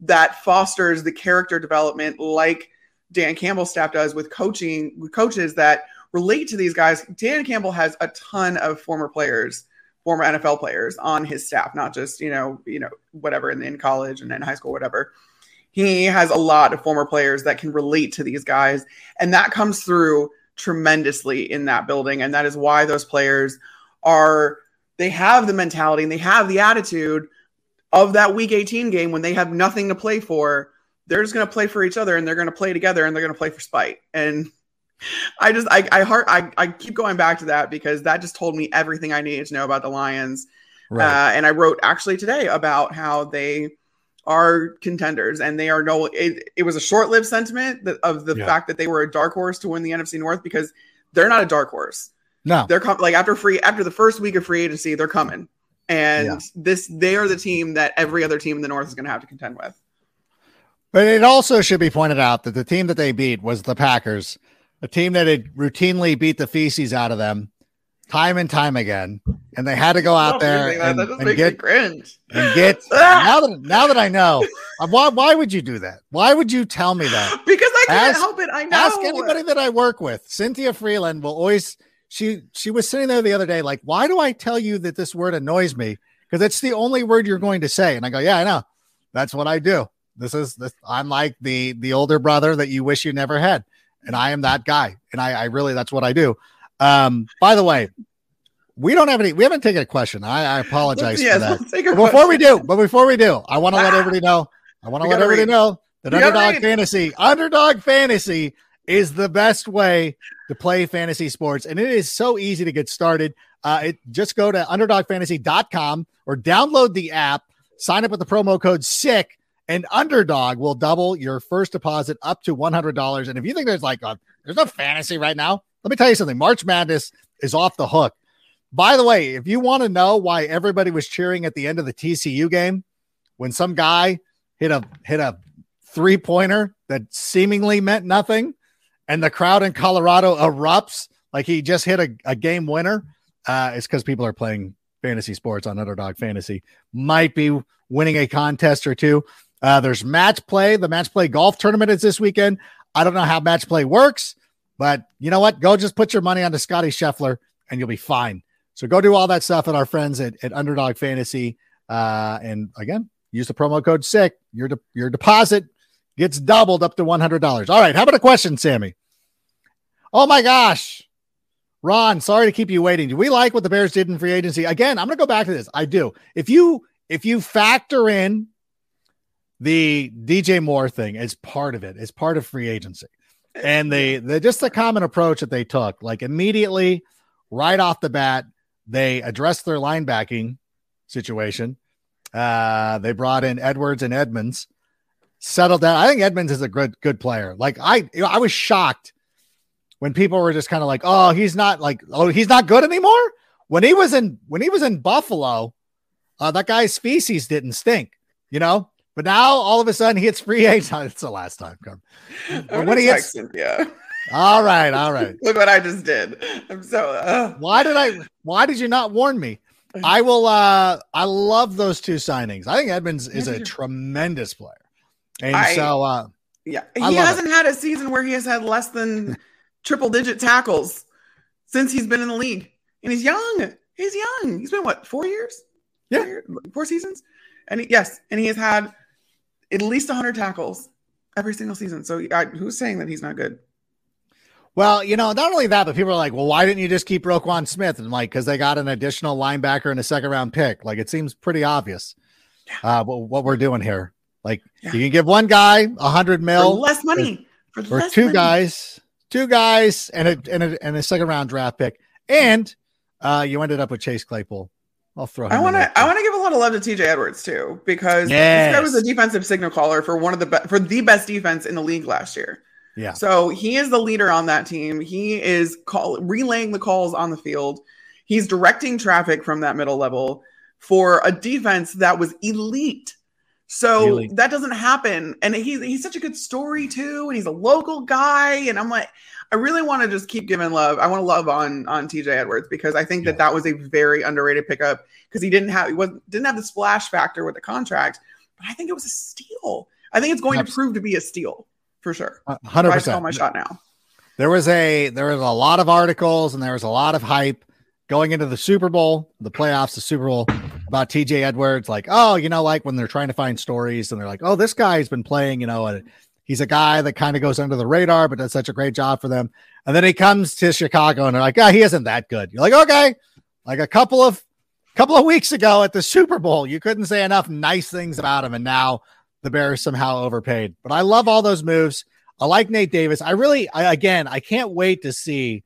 Speaker 4: that fosters the character development like Dan Campbell staff does with coaching with coaches that relate to these guys. Dan Campbell has a ton of former players, former NFL players on his staff, not just, you know, you know, whatever in, in college and in high school, whatever. He has a lot of former players that can relate to these guys and that comes through tremendously in that building and that is why those players are they have the mentality and they have the attitude of that week 18 game when they have nothing to play for. They're just going to play for each other and they're going to play together and they're going to play for spite. And i just i i heart I, I keep going back to that because that just told me everything i needed to know about the lions
Speaker 1: Right.
Speaker 4: uh, and I wrote actually today about how they are contenders and they are no. It, it was a short-lived sentiment that, of the
Speaker 1: Yeah.
Speaker 4: fact that they were a dark horse to win the NFC North because they're not a dark horse.
Speaker 1: no.
Speaker 4: They're com- like after free after the first week of free agency, they're coming, and
Speaker 1: Yeah.
Speaker 4: this they are the team that every other team in the North is going to have to contend with.
Speaker 1: But it also should be pointed out that the team that they beat was the Packers, a team that had routinely beat the feces out of them time and time again. And they had to go out there
Speaker 4: that.
Speaker 1: and,
Speaker 4: that
Speaker 1: and get
Speaker 4: cringe.
Speaker 1: and get (laughs) now that now that I know, uh, why why would you do that? Why would you tell me that? (laughs)
Speaker 4: because I can't
Speaker 1: Ask-
Speaker 4: help it. I know.
Speaker 1: Ask anybody that I work with. Cynthia Freeland will always she she was sitting there the other day like, why do I tell you that this word annoys me? Because it's the only word you're going to say. And I go, yeah, I know. That's what I do. This is this. I'm like the the older brother that you wish you never had, and I am that guy. And I, I really that's what I do. Um, by the way, we don't have any. We haven't taken a question. I, I apologize
Speaker 4: Yes,
Speaker 1: for that.
Speaker 4: let's take a
Speaker 1: But before we do, but before we do, I want to let
Speaker 4: Ah.
Speaker 1: everybody know. I want to let everybody
Speaker 4: read.
Speaker 1: know that
Speaker 4: We
Speaker 1: Underdog. Fantasy, Underdog Fantasy is the best way to play fantasy sports, and it is so easy to get started. Uh, it just go to underdogfantasy.com or download the app, sign up with the promo code SICK, and Underdog will double your first deposit up to $100. And if you think there's like a, there's no fantasy right now, let me tell you something. March Madness is off the hook. By the way, if you want to know why everybody was cheering at the end of the TCU game when some guy hit a hit a three pointer that seemingly meant nothing, and the crowd in Colorado erupts like he just hit a, a game winner, uh, it's because people are playing fantasy sports on Underdog Fantasy. Might be winning a contest or two. Uh, there's match play. The match play golf tournament is this weekend. I don't know how match play works, but you know what? Go just put your money on to Scotty Scheffler and you'll be fine. So go do all that stuff at our friends at, at Underdog Fantasy. Uh, and again, use the promo code SICK. Your, de- your deposit gets doubled up to $100. All right. How about a question, Sammy? Oh my gosh. Ron, sorry to keep you waiting. Do we like what the Bears did in free agency? Again, I'm going to go back to this. I do. If you if you factor in the DJ Moore thing is part of it, It's part of free agency, and they the just the common approach that they took, like immediately, right off the bat, they addressed their linebacking situation. Uh, they brought in Edwards and Edmunds, settled down. I think Edmunds is a good good player. Like I, I was shocked when people were just kind of like, "Oh, he's not like, oh, he's not good anymore." When he was in when he was in Buffalo, uh, that guy's feces didn't stink, you know. But now all of a sudden he hits free (laughs) agent. It's the last time. Come.
Speaker 4: I'm (laughs)
Speaker 1: But
Speaker 4: gonna
Speaker 1: when he hits,
Speaker 4: Cynthia.
Speaker 1: all right, all right. (laughs)
Speaker 4: Look what I just did. I'm so. Uh,
Speaker 1: Why did I? Why did you not warn me? I will. uh I love those two signings. I think Edmunds is a tremendous player, and
Speaker 4: I-
Speaker 1: so uh
Speaker 4: yeah,
Speaker 1: I
Speaker 4: he hasn't had a season where he has had less than triple digit tackles since he's been in the league, and he's young. He's young. He's been what four years?
Speaker 1: Yeah.
Speaker 4: four, four seasons. And he, yes, and he has had at least 100 tackles every single season. So I, who's saying that he's not good?
Speaker 1: Well, you know, not only that, but people are like, well, why didn't you just keep Roquan Smith? And like, because they got an additional linebacker and a second round pick. Like, it seems pretty obvious uh, what, we're doing here. Like,
Speaker 4: Yeah.
Speaker 1: you can give one guy a hundred
Speaker 4: For
Speaker 1: mil
Speaker 4: less money. For
Speaker 1: or two
Speaker 4: money.
Speaker 1: guys, two guys, and a, and a and a second round draft pick, and uh, you ended up with Chase Claypool. I'll throw.
Speaker 4: I want to. I want to give a lot of love to TJ Edwards too, because
Speaker 1: Yes.
Speaker 4: this guy was a defensive signal caller for one of the be- for the best defense in the league last year.
Speaker 1: Yeah.
Speaker 4: So he is the leader on that team. He is call relaying the calls on the field. He's directing traffic from that middle level for a defense that was elite. So
Speaker 1: Really?
Speaker 4: that doesn't happen. And he's he's such a good story too, and he's a local guy. And I'm like, I really want to just keep giving love. I want to love on on TJ Edwards because I think
Speaker 1: Yeah.
Speaker 4: that that was a very underrated pickup because he didn't have he was didn't have the splash factor with the contract, but I think it was a steal. I think it's going to prove to be a steal for sure.
Speaker 1: Hundred
Speaker 4: I just call
Speaker 1: percent.
Speaker 4: my shot now.
Speaker 1: There was a there was a lot of articles and there was a lot of hype going into the Super Bowl, the playoffs, the Super Bowl about TJ Edwards. Like, oh, you know, like when they're trying to find stories and they're like, oh, this guy's been playing, you know, and he's a guy that kind of goes under the radar, but does such a great job for them. And then he comes to Chicago and they're like, oh, he isn't that good. You're like, okay, like a couple of couple of weeks ago at the Super Bowl, you couldn't say enough nice things about him, and now the Bears somehow overpaid. But I love all those moves. I like Nate Davis. I really, I, again, I can't wait to see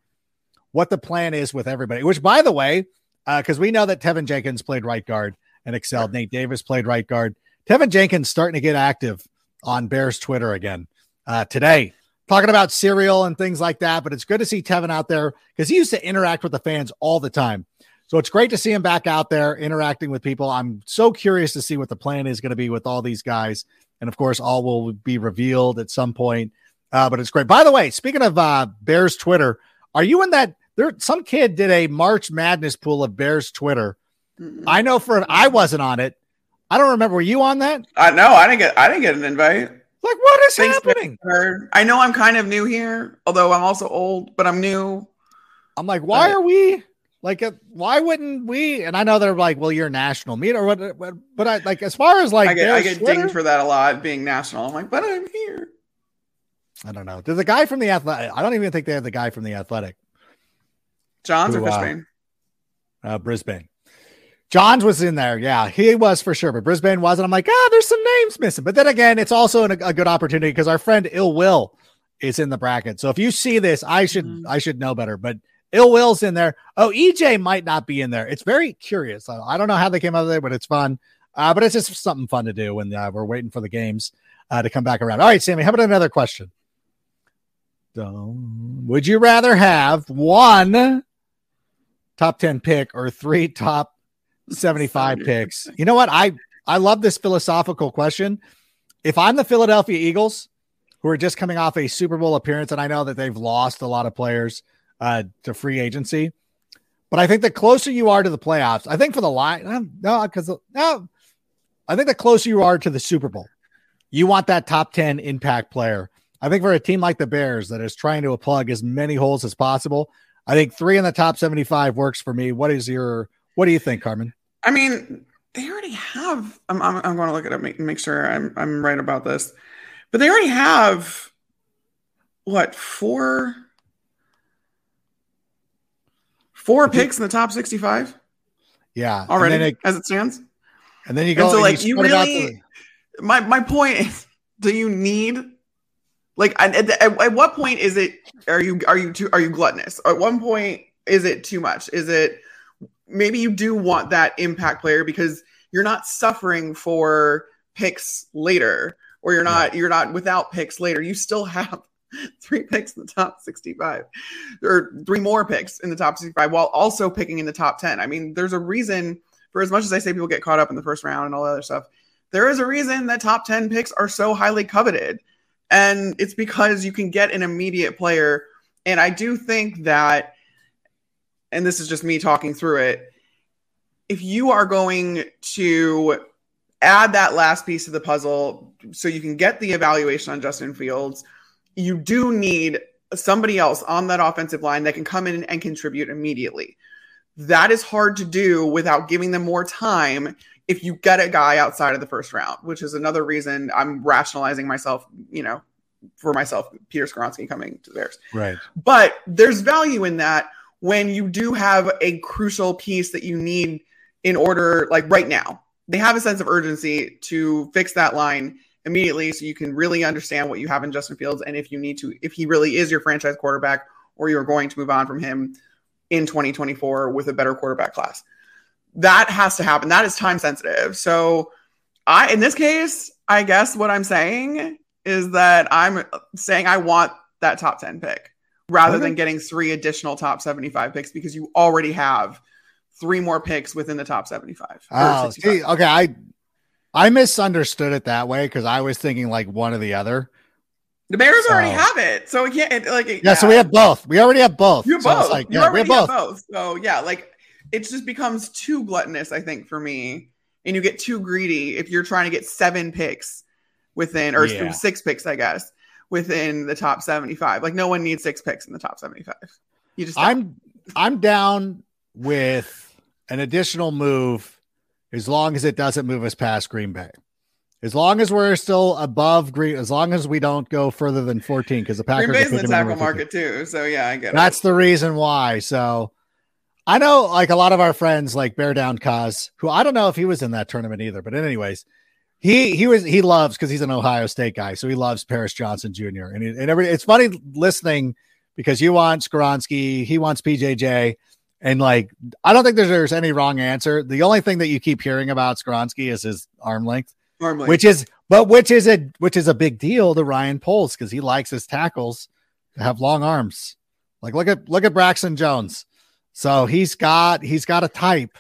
Speaker 1: what the plan is with everybody. Which, by the way, because we know that Teven Jenkins played right guard and excelled. Nate Davis played right guard. Teven Jenkins starting to get active on Bears Twitter again uh, today, talking about cereal and things like that. But it's good to see Teven out there because he used to interact with the fans all the time. So it's great to see him back out there interacting with people. I'm so curious to see what the plan is going to be with all these guys. And of course, all will be revealed at some point. Uh, but it's great. By the way, speaking of uh, Bears Twitter, are you in that? There, some kid did a March Madness pool of Bears Twitter.
Speaker 4: Mm-mm.
Speaker 1: I know for I wasn't on it. I don't remember. Were you on that?
Speaker 4: I no, I didn't get I didn't get an invite.
Speaker 1: Like, what is
Speaker 4: Thanks,
Speaker 1: happening?
Speaker 4: I know I'm kind of new here, although I'm also old, but I'm new.
Speaker 1: I'm like, why
Speaker 4: Uh,
Speaker 1: are we like? Uh, why wouldn't we? And I know they're like, well, you're national media or what? what- But I like as far as like
Speaker 4: I get I get
Speaker 1: Twitter,
Speaker 4: dinged for that a lot being national. I'm like, but I'm here.
Speaker 1: I don't know. There's a guy from the athletic. I don't even think they have the guy from the athletic.
Speaker 4: John's or
Speaker 1: Brisbane? uh, uh, Brisbane. Johns was in there. Yeah, he was for sure, but Brisbane wasn't. I'm like, ah, there's some names missing. But then again, it's also an, a good opportunity because our friend Ill Will is in the bracket. So if you see this, I should
Speaker 4: Mhm.
Speaker 1: I should know better. But Ill Will's in there. Oh, EJ might not be in there. It's very curious. I, I don't know how they came out of there, but it's fun. Uh, but it's just something fun to do when uh, we're waiting for the games uh, to come back around. All right, Sammy, how about another question? So, would you rather have one top 10 pick or three (laughs) top 75 picks? You know what? I I love this philosophical question. If I'm the Philadelphia Eagles, who are just coming off a Super Bowl appearance, and I know that they've lost a lot of players uh, to free agency, but I think the closer you are to the playoffs, I think for the line, no, because no, I think the closer you are to the Super Bowl, you want that top 10 impact player. I think for a team like the Bears that is trying to plug as many holes as possible, I think three in the top 75 works for me. What is your, what do you think, Carmen?
Speaker 4: I mean, they already have. I'm, I'm, I'm going to look at it up make, make sure I'm, I'm right about this. But they already have what four four picks in the top 65
Speaker 1: Yeah.
Speaker 4: already
Speaker 1: it,
Speaker 4: as it stands.
Speaker 1: and then you
Speaker 4: And
Speaker 1: go,
Speaker 4: so,
Speaker 1: and
Speaker 4: like, you
Speaker 1: out
Speaker 4: really- My my point is, do you need like at, at, at, at what point is it? Are you are you too are you gluttonous? At one point, is it too much? Is it maybe you do want that impact player because you're not suffering for picks later, or you're not you're not without picks later. You still have (laughs) three picks in the top 65 or three more picks in the top 65 while also picking in the top 10. I mean, there's a reason for as much as I say people get caught up in the first round and all that other stuff, there is a reason that top 10 picks are so highly coveted. And it's because you can get an immediate player. And I do think that, and this is just me talking through it, if you are going to add that last piece of the puzzle so you can get the evaluation on Justin Fields, you do need somebody else on that offensive line that can come in and contribute immediately. That is hard to do without giving them more time if you get a guy outside of the first round, which is another reason I'm rationalizing myself, you know, for myself, Peter Skoronski coming to the Bears.
Speaker 1: Right.
Speaker 4: But there's value in that when you do have a crucial piece that you need in order, like right now. They have a sense of urgency to fix that line immediately so you can really understand what you have in Justin Fields and if you need to, if he really is your franchise quarterback or you're going to move on from him in 2024 with a better quarterback class. That has to happen. That is time sensitive. So I in this case, I guess what I'm saying is that I'm saying I want that top 10 pick rather
Speaker 1: Okay.
Speaker 4: than getting three additional top 75 picks because you already have three more picks within the top 75.
Speaker 1: Oh, see, okay. I I misunderstood it that way because I was thinking like one or the other.
Speaker 4: The Bears
Speaker 1: So-
Speaker 4: already have it, so we can't it, like it-
Speaker 1: Yeah, so we have both. We already have both.
Speaker 4: You have
Speaker 1: So
Speaker 4: both.
Speaker 1: like,
Speaker 4: you
Speaker 1: yeah, we
Speaker 4: already
Speaker 1: both.
Speaker 4: have both. So yeah, like it just becomes too gluttonous, I think, for me. And you get too greedy if you're trying to get seven picks within or
Speaker 1: Yeah.
Speaker 4: six picks, I guess, within the top 75. Like no one needs six picks in the top 75. You just don't.
Speaker 1: I'm I'm down with an additional move as long as it doesn't move us past Green Bay. As long as we're still above Green, as long as we don't go further than 14, because the Packers
Speaker 4: Green
Speaker 1: are
Speaker 4: Bay's in the tackle market too. So yeah, I get
Speaker 1: That's
Speaker 4: it.
Speaker 1: the reason why. So I know like a lot of our friends like Bear Down Cause, who I don't know if he was in that tournament either, but anyways, he he was he loves because he's an Ohio State guy, so he loves Paris Johnson Jr. And, he, and every it's funny listening because you want Skoronski, he wants PJJ, and like I don't think there's, there's any wrong answer. The only thing that you keep hearing about Skoronski is his arm length
Speaker 4: Normally.
Speaker 1: which is but which is a which is a big deal to Ryan Poles because he likes his tackles to have long arms. Like look at look at Braxton Jones. So he's got he's got a type.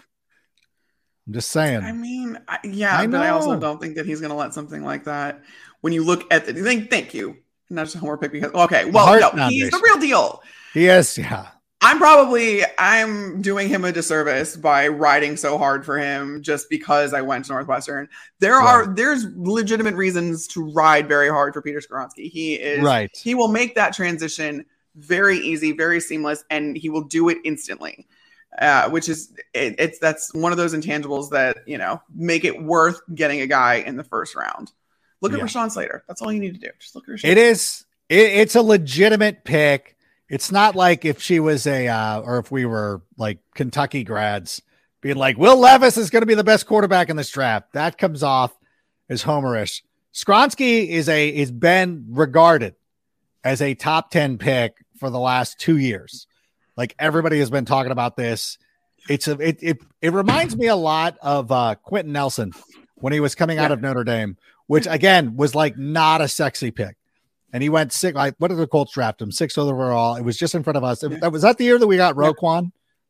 Speaker 1: I'm just saying.
Speaker 4: I mean, I, yeah,
Speaker 1: I
Speaker 4: but I also don't think that he's going to let something like that. When you look at the thank, thank you, not just a homework pick because okay, well, no, he's the real deal.
Speaker 1: he is, yeah.
Speaker 4: I'm probably I'm doing him a disservice by riding so hard for him just because I went to Northwestern. There are there's legitimate reasons to ride very hard for Peter Skoronski. He is
Speaker 1: Right.
Speaker 4: He will make that transition very easy, very seamless, and he will do it instantly. Uh, which is it, it's that's one of those intangibles that you know make it worth getting a guy in the first round. Look at
Speaker 1: Yeah.
Speaker 4: Rashawn Slater. That's all you need to do. Just look at Rashawn.
Speaker 1: It is it, it's a legitimate pick. It's not like if she was a uh, or if we were like Kentucky grads being like Will Levis is going to be the best quarterback in this draft. That comes off as homerish. Skoronski is a is been regarded as a top 10 pick for the last 2 years. Like everybody has been talking about this. It's a it it, it reminds me a lot of uh Quenton Nelson when he was coming out
Speaker 4: Yeah.
Speaker 1: of Notre Dame, which again was like not a sexy pick and he went six. Like, what did the Colts draft him? Six overall. It was just in front of us.
Speaker 4: Yeah.
Speaker 1: That was that the year that we got
Speaker 4: Yeah.
Speaker 1: Roquan.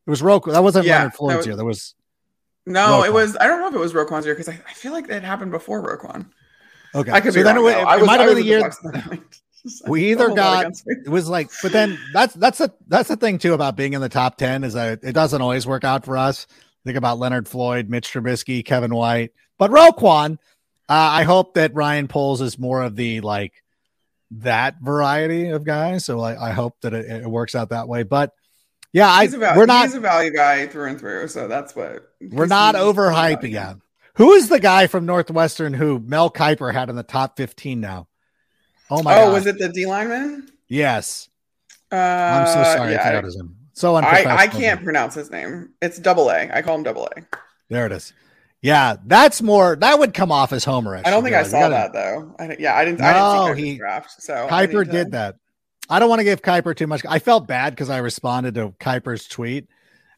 Speaker 1: It was Roquan. That wasn't
Speaker 4: Yeah,
Speaker 1: Leonard
Speaker 4: that
Speaker 1: Floyd's
Speaker 4: was-
Speaker 1: year. There was
Speaker 4: no, it was I don't know if it was Roquan's year because I, I feel like that happened before Roquan.
Speaker 1: okay.
Speaker 4: I could
Speaker 1: so
Speaker 4: be
Speaker 1: then
Speaker 4: wrong.
Speaker 1: it, it
Speaker 4: was,
Speaker 1: might have been the year.
Speaker 4: Bucks at that point.
Speaker 1: We either
Speaker 4: Don't hold that
Speaker 1: got- It was like, but then that's that's the that's the thing too about being in the top ten is that it doesn't always work out for us. Think about Leonard Floyd, Mitch Trubisky, Kevin White, but Roquan. Uh, I hope that Ryan Poles is more of the like that variety of guys. So I, I hope that it, it works out that way. But yeah, I
Speaker 4: He's a
Speaker 1: we're not
Speaker 4: he's a value guy through and through, so that's what
Speaker 1: We're not
Speaker 4: a
Speaker 1: overhyping him. Who is the guy from Northwestern who Mel Kiper had in the top 15 now? Oh my
Speaker 4: oh,
Speaker 1: god.
Speaker 4: was it the D lineman?
Speaker 1: Yes.
Speaker 4: Uh,
Speaker 1: I'm so sorry. I
Speaker 4: Yeah,
Speaker 1: forgot his name. So
Speaker 4: I,
Speaker 1: unprofessional.
Speaker 4: I can't pronounce his name. It's double A. I call him double A.
Speaker 1: There it is. Yeah, that's more that would come off as homerish.
Speaker 4: I don't think I saw
Speaker 1: gotta-
Speaker 4: that though. I, yeah, I didn't. I didn't see Kiper's
Speaker 1: he-
Speaker 4: draft. So I Kiper to-
Speaker 1: did that. I don't want to give Kiper too much. I felt bad because I responded to Kiper's tweet,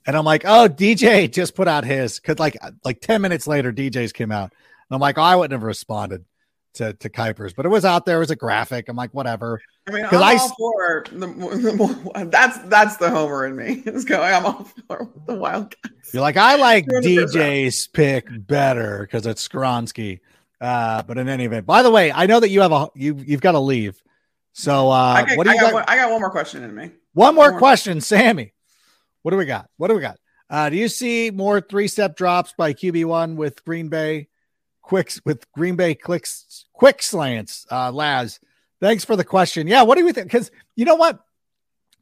Speaker 1: and I'm like, "Oh, DJ just put out his." Because like like ten minutes later, DJ's came out, and I'm like, "Oh, I wouldn't have responded to to Kiper's, but it was out there. It was a graphic. I'm like, whatever.
Speaker 4: I mean,
Speaker 1: 'Cause
Speaker 4: I'm
Speaker 1: I
Speaker 4: for the, the more, that's that's the homer in me. (laughs) Is going. I'm all for the Wildcats.
Speaker 1: You're like, I like
Speaker 4: You're in the first round.
Speaker 1: DJ's pick better because it's Skoronski. Uh, but in any event, by the way, I know that you have a you you've got to leave. So uh,
Speaker 4: I, got,
Speaker 1: what do
Speaker 4: I,
Speaker 1: you
Speaker 4: got
Speaker 1: got?
Speaker 4: one, I got one more question in me.
Speaker 1: One more
Speaker 4: more.
Speaker 1: question, Sammy. What do we got? What do we got? Uh, do you see more three step drops by QB one with Green Bay quicks with Green Bay clicks quick slants? Uh, Laz, thanks for the question. Yeah, what do you think? Because you know what?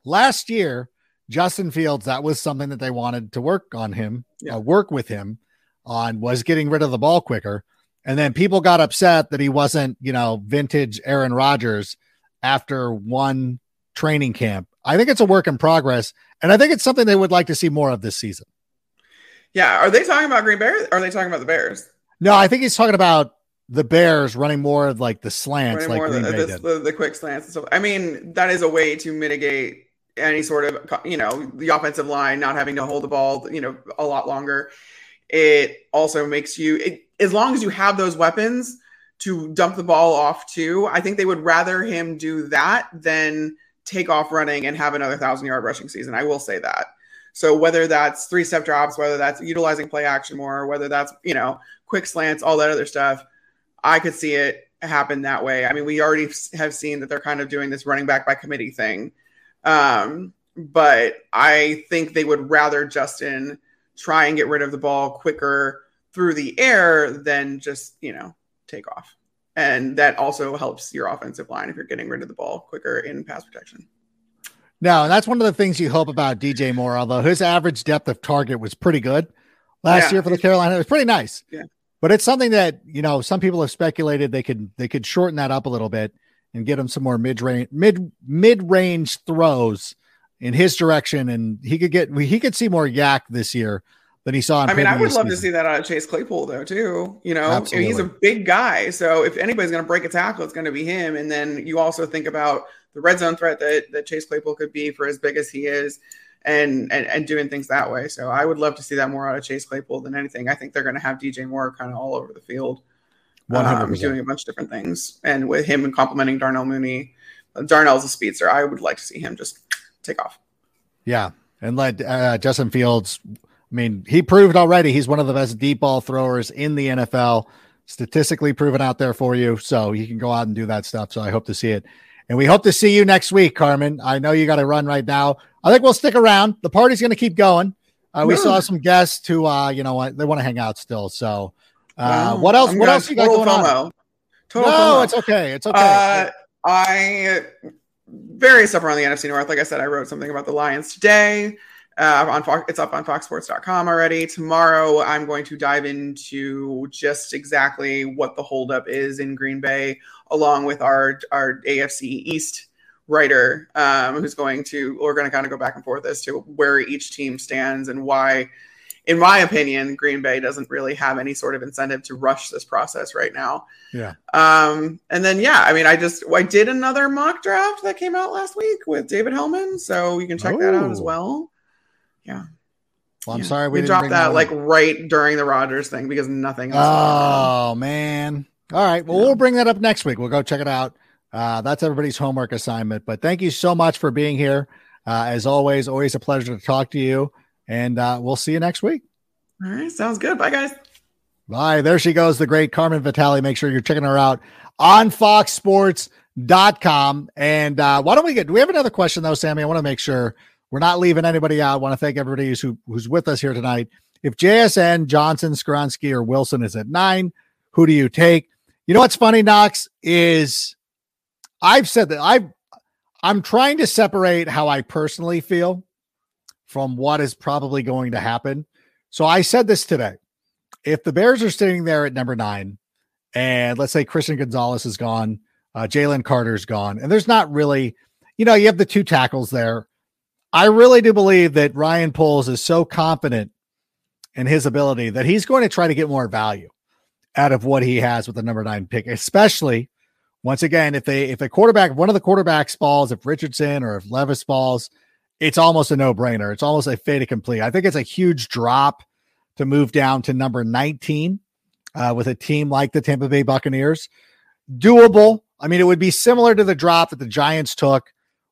Speaker 1: Last year, Justin Fields, that was something that they wanted to work on him,
Speaker 4: Yeah.
Speaker 1: uh, work with him on was getting rid of the ball quicker. And then people got upset that he wasn't, you know, vintage Aaron Rodgers after one training camp. I think it's a work in progress, and I think it's something they would like to see more of this season.
Speaker 4: Yeah, are they talking about Green Bay? Are they talking about the Bears?
Speaker 1: No, I think he's talking about the Bears running more of like the slants, like
Speaker 4: the, the, the, the quick slants and stuff. I mean, that is a way to mitigate any sort of, you know, the offensive line not having to hold the ball, you know, a lot longer. It also makes you, it, as long as you have those weapons to dump the ball off to, I think they would rather him do that than take off running and have another thousand yard rushing season. I will say that. So whether that's three step drops, whether that's utilizing play action more, whether that's, you know, quick slants, all that other stuff. I could see it happen that way. I mean, we already have seen that they're kind of doing this running back by committee thing. Um, but I think they would rather Justin try and get rid of the ball quicker through the air than just, you know, take off. And that also helps your offensive line if you're getting rid of the ball quicker in pass protection.
Speaker 1: No, and that's one of the things you hope about DJ Moore, although his average depth of target was pretty good last yeah. year for the Carolina. It was pretty nice.
Speaker 4: Yeah.
Speaker 1: But it's something that, you know, some people have speculated they could they could shorten that up a little bit and get him some more mid range mid mid range throws in his direction and he could get he could see more yak this year than he saw.
Speaker 4: I mean, I would love season. to see that out of Chase Claypool, though, too. You know, Absolutely. he's a big guy, so if anybody's going to break a tackle, it's going to be him. And then you also think about the red zone threat that that Chase Claypool could be for as big as he is, and and, and doing things that way. So I would love to see that more out of Chase Claypool than anything. I think they're going to have DJ Moore kind of all over the field, um, doing a bunch of different things, and with him and complimenting Darnell Mooney. Darnell's a speedster. I would like to see him just take off.
Speaker 1: Yeah, and let uh, Justin Fields I mean, he proved already he's one of the best deep ball throwers in the NFL, statistically proven out there for you. So he can go out and do that stuff. So I hope to see it. And we hope to see you next week, Carmen. I know you got to run right now. I think we'll stick around. The party's going to keep going. Uh, we saw some guests who, uh, you know, they want to hang out still. So, uh, what else? I'm what else you got going FOMO. on? Total no, FOMO. it's okay. It's okay.
Speaker 4: Uh, I various stuff around the NFC North. Like I said, I wrote something about the Lions today uh, on Fox. It's up on FoxSports.com already. Tomorrow, I'm going to dive into just exactly what the holdup is in Green Bay, along with our our AFC East writer, um, who's going to. We're going to kind of go back and forth as to where each team stands and why. In my opinion, Green Bay doesn't really have any sort of incentive to rush this process right now.
Speaker 1: Yeah.
Speaker 4: Um, and then yeah, I mean, I just I did another mock draft that came out last week with David Helman, so you can check that out as well yeah.
Speaker 1: Well, I'm yeah. sorry
Speaker 4: we, we dropped that, like right during the Rodgers thing because nothing.
Speaker 1: Else oh man! All right, well yeah. we'll bring that up next week. We'll go check it out. Uh, that's everybody's homework assignment. But thank you so much for being here. Uh, as always, always a pleasure to talk to you, and uh, we'll see you next week.
Speaker 4: All right, sounds good. Bye, guys.
Speaker 1: Bye. There she goes, the great Carmen Vitali. Make sure you're checking her out on FoxSports.com. And uh, why don't we get? Do we have another question though, Sammy? I want to make sure we're not leaving anybody out. I want to thank everybody who's, who, who's with us here tonight. If JSN, Johnson, Skoronski, or Wilson is at nine, who do you take? You know what's funny, Knox, is I've said that I've I'm trying to separate how I personally feel from what is probably going to happen. So I said this today. If the Bears are sitting there at number nine, and let's say Christian Gonzalez is gone, uh, Jalen Carter's gone, and there's not really, you know, you have the two tackles there. I really do believe that Ryan Poles is so confident in his ability that he's going to try to get more value out of what he has with the number nine pick, especially once again, if they if a quarterback, one of the quarterbacks falls, if Richardson or if Levis falls, it's almost a no-brainer. It's almost a fait accompli. I think it's a huge drop to move down to number 19 uh, with a team like the Tampa Bay Buccaneers. Doable. I mean, it would be similar to the drop that the Giants took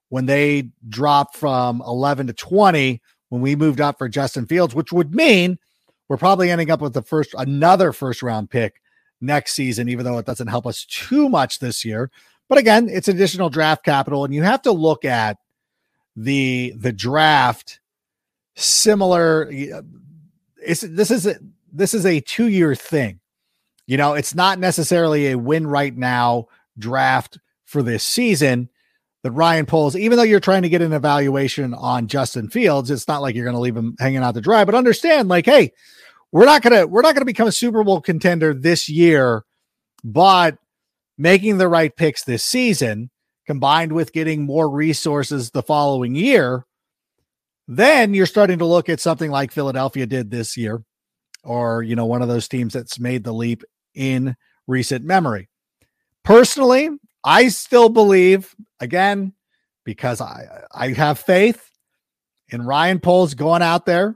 Speaker 1: when they dropped from 11 to 20 when we moved up for Justin Fields, which would mean we're probably ending up with the first another first round pick next season, even though it doesn't help us too much this year. But again, it's additional draft capital, and you have to look at the the draft similar. Uh, it's this is a, this is a two year thing. You know, it's not necessarily a win right now draft for this season that Ryan Poles, even though you're trying to get an evaluation on Justin Fields, it's not like you're going to leave him hanging out to dry. But understand, like, hey, we're not gonna we're not gonna become a Super Bowl contender this year, but making the right picks this season, combined with getting more resources the following year, then you're starting to look at something like Philadelphia did this year, or you know, one of those teams that's made the leap in recent memory. Personally, I still believe, again, because I I have faith in Ryan Poles going out there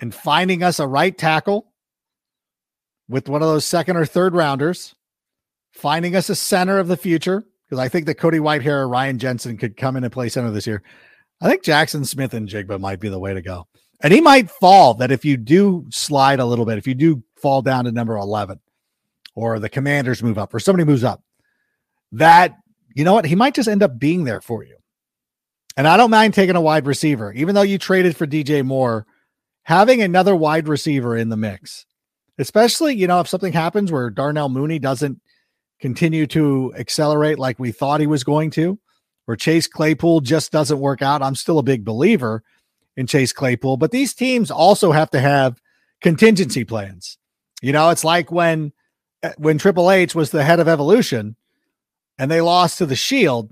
Speaker 1: and finding us a right tackle with one of those second or third rounders, finding us a center of the future. Because I think that Cody Whitehair or Ryan Jensen could come in and play center this year. I think Jackson Smith-Njigba might be the way to go. And he might fall that if you do slide a little bit, if you do fall down to number 11 or the commanders move up or somebody moves up, that, you know what, he might just end up being there for you. And I don't mind taking a wide receiver, even though you traded for DJ Moore, having another wide receiver in the mix, especially, you know, if something happens where Darnell Mooney doesn't continue to accelerate like we thought he was going to, or Chase Claypool just doesn't work out. I'm still a big believer in Chase Claypool, but these teams also have to have contingency plans. You know, it's like when eh, when Triple H was the head of Evolution and they lost to the Shield.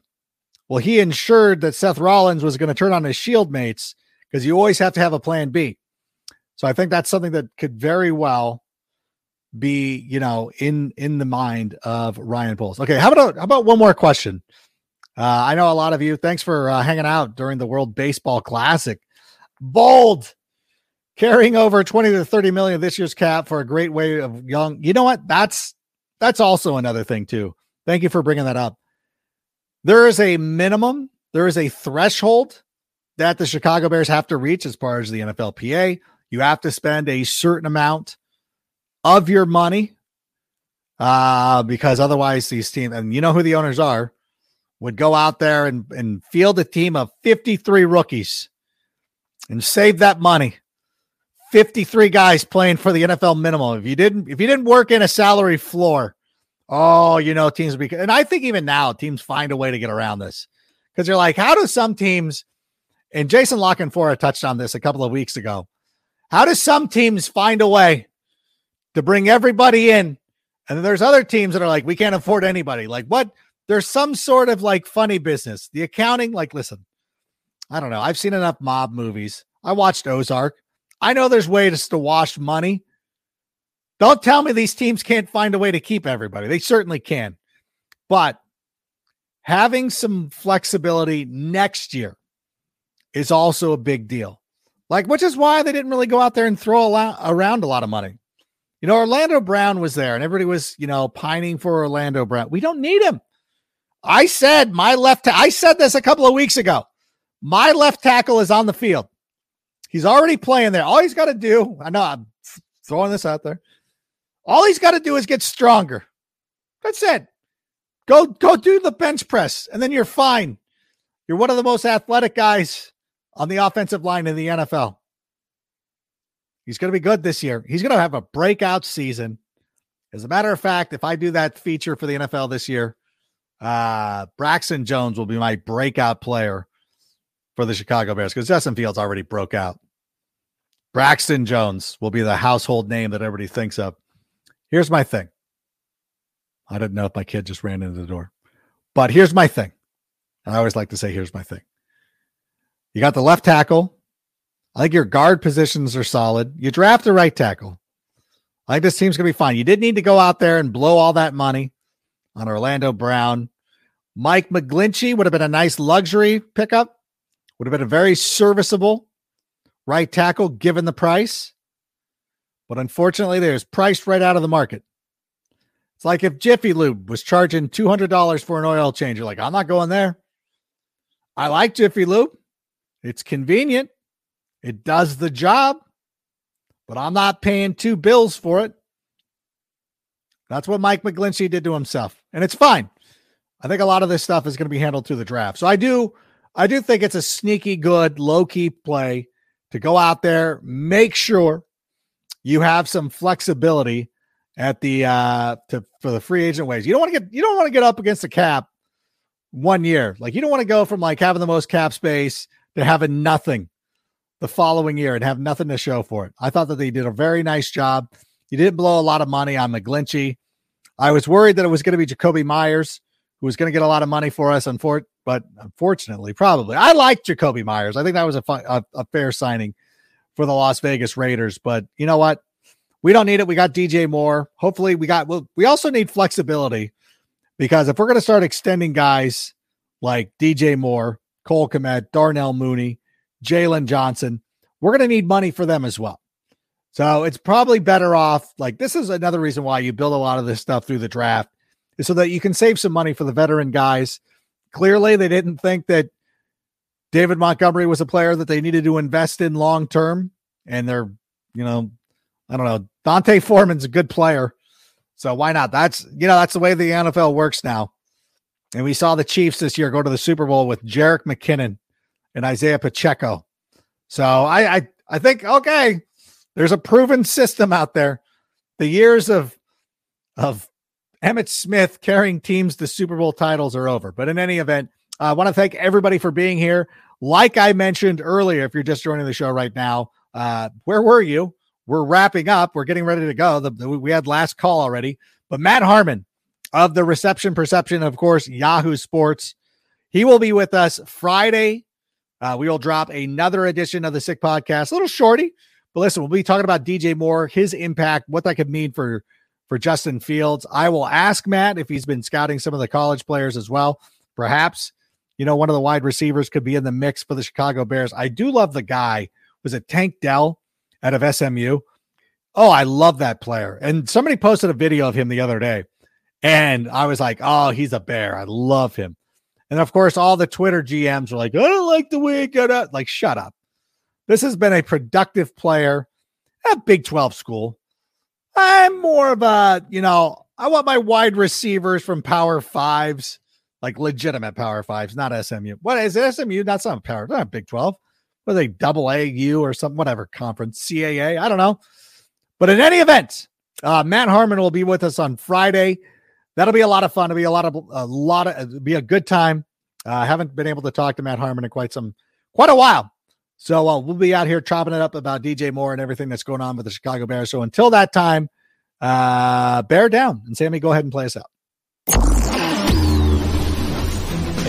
Speaker 1: Well, he ensured that Seth Rollins was going to turn on his Shield mates because you always have to have a plan B. So I think that's something that could very well be, you know, in in the mind of Ryan Poles. Okay, how about how about one more question? Uh, I know a lot of you. Thanks for uh, hanging out during the World Baseball Classic. Bold carrying over 20 to 30 million this year's cap for a great way of young. You know what? That's that's also another thing too. Thank you for bringing that up. There is a minimum, there is a threshold that the Chicago Bears have to reach as far as the NFLPA. You have to spend a certain amount of your money uh, because otherwise these teams, and you know who the owners are, would go out there and, and field a team of 53 rookies and save that money 53 guys playing for the NFL minimum. If you didn't, if you didn't work in a salary floor, oh, you know, teams be, and I think even now teams find a way to get around this because you're like, how do some teams, and Jason La Canfora touched on this a couple of weeks ago. How do some teams find a way to bring everybody in? And then there's other teams that are like, we can't afford anybody. Like, what? There's some sort of like funny business. The accounting, like, listen, I don't know. I've seen enough mob movies. I watched Ozark. I know there's ways to wash money. Don't tell me these teams can't find a way to keep everybody. They certainly can. But having some flexibility next year is also a big deal. Like, which is why they didn't really go out there and throw a lot, around a lot of money. You know, Orlando Brown was there and everybody was, you know, pining for Orlando Brown. We don't need him. I said my left, ta- I said this a couple of weeks ago. My left tackle is on the field. He's already playing there. All he's got to do, I know I'm throwing this out there. All he's got to do is get stronger. That's it. Go go do the bench press and then you're fine. You're one of the most athletic guys on the offensive line in the NFL. He's going to be good this year. He's going to have a breakout season. As a matter of fact, if I do that feature for the NFL this year, uh, Braxton Jones will be my breakout player for the Chicago Bears because Justin Fields already broke out. Braxton Jones will be the household name that everybody thinks of. Here's my thing. I didn't know if my kid just ran into the door, but here's my thing. And I always like to say, here's my thing. You got the left tackle. I think your guard positions are solid. You draft the right tackle. I think this team's going to be fine. You did need to go out there and blow all that money on Orlando Brown. Mike McGlinchey would have been a nice luxury pickup. Would have been a very serviceable right tackle given the price. But unfortunately, there's priced right out of the market. It's like if Jiffy Lube was charging $200 for an oil change. You're like, I'm not going there. I like Jiffy Lube. It's convenient. It does the job, but I'm not paying two bills for it. That's what Mike McGlinchey did to himself. And it's fine. I think a lot of this stuff is going to be handled through the draft. So I do I do think it's a sneaky good, low key play to go out there, make sure you have some flexibility at the uh to for the free agent ways. You don't want to get you don't want to get up against the cap one year. Like you don't want to go from like having the most cap space to having nothing the following year and have nothing to show for it. I thought that they did a very nice job. You didn't blow a lot of money on McGlinchey. I was worried that it was going to be Jakobi Meyers, who was going to get a lot of money for us. Unfor- but unfortunately, probably I like Jakobi Meyers. I think that was a, a, a fair signing for the Las Vegas Raiders. But you know what? We don't need it. We got DJ Moore. Hopefully, we got. Well, we also need flexibility because if we're going to start extending guys like DJ Moore, Cole Kmet, Darnell Mooney, Jaylon Johnson, we're going to need money for them as well. So it's probably better off. Like this is another reason why you build a lot of this stuff through the draft, is so that you can save some money for the veteran guys Clearly, they didn't think that David Montgomery was a player that they needed to invest in long term. And they're, you know, I don't know. D'Onta Foreman's a good player. So why not? That's you know, that's the way the NFL works now. And we saw the Chiefs this year go to the Super Bowl with Jerick McKinnon and Isaiah Pacheco. So I I I think okay, there's a proven system out there. The years of of Emmitt Smith carrying teams to Super Bowl titles are over. But in any event, I want to thank everybody for being here. Like I mentioned earlier, if you're just joining the show right now, uh, where were you? We're wrapping up. We're getting ready to go. The, the, we had last call already, but Matt Harmon of the Reception Perception, of course, Yahoo Sports, he will be with us Friday. Uh, we will drop another edition of the Sick Podcast, a little shorty, but listen, we'll be talking about DJ Moore, his impact, what that could mean for for Justin Fields. I will ask Matt if he's been scouting some of the college players as well. Perhaps, you know, one of the wide receivers could be in the mix for the Chicago Bears. I do love the guy. Was it Tank Dell out of SMU? Oh, I love that player. And somebody posted a video of him the other day. And I was like, oh, he's a bear. I love him. And of course, all the Twitter GMs were like, I don't like the way it got out. Like, shut up. This has been a productive player at Big 12 school. I'm more of a, you know, I want my wide receivers from Power Fives, like legitimate Power Fives, not SMU. What is SMU? That's not Power, not Big 12. What are they, double A U or something, whatever conference, CAA? I don't know. But in any event, uh, Matt Harmon will be with us on Friday. That'll be a lot of fun. It'll be a lot of a lot of be a good time. Uh, I haven't been able to talk to Matt Harmon in quite some quite a while. So uh, we'll be out here chopping it up about DJ Moore and everything that's going on with the Chicago Bears. So until that time, uh, bear down. And Sammy, go ahead and play us out.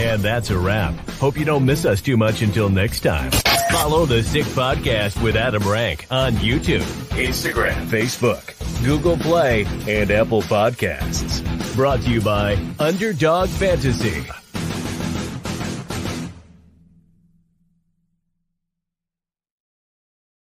Speaker 2: And that's a wrap. Hope you don't miss us too much until next time. Follow the Sick Podcast with Adam Rank on YouTube, Instagram, Facebook, Google Play, and Apple Podcasts. Brought to you by Underdog Fantasy.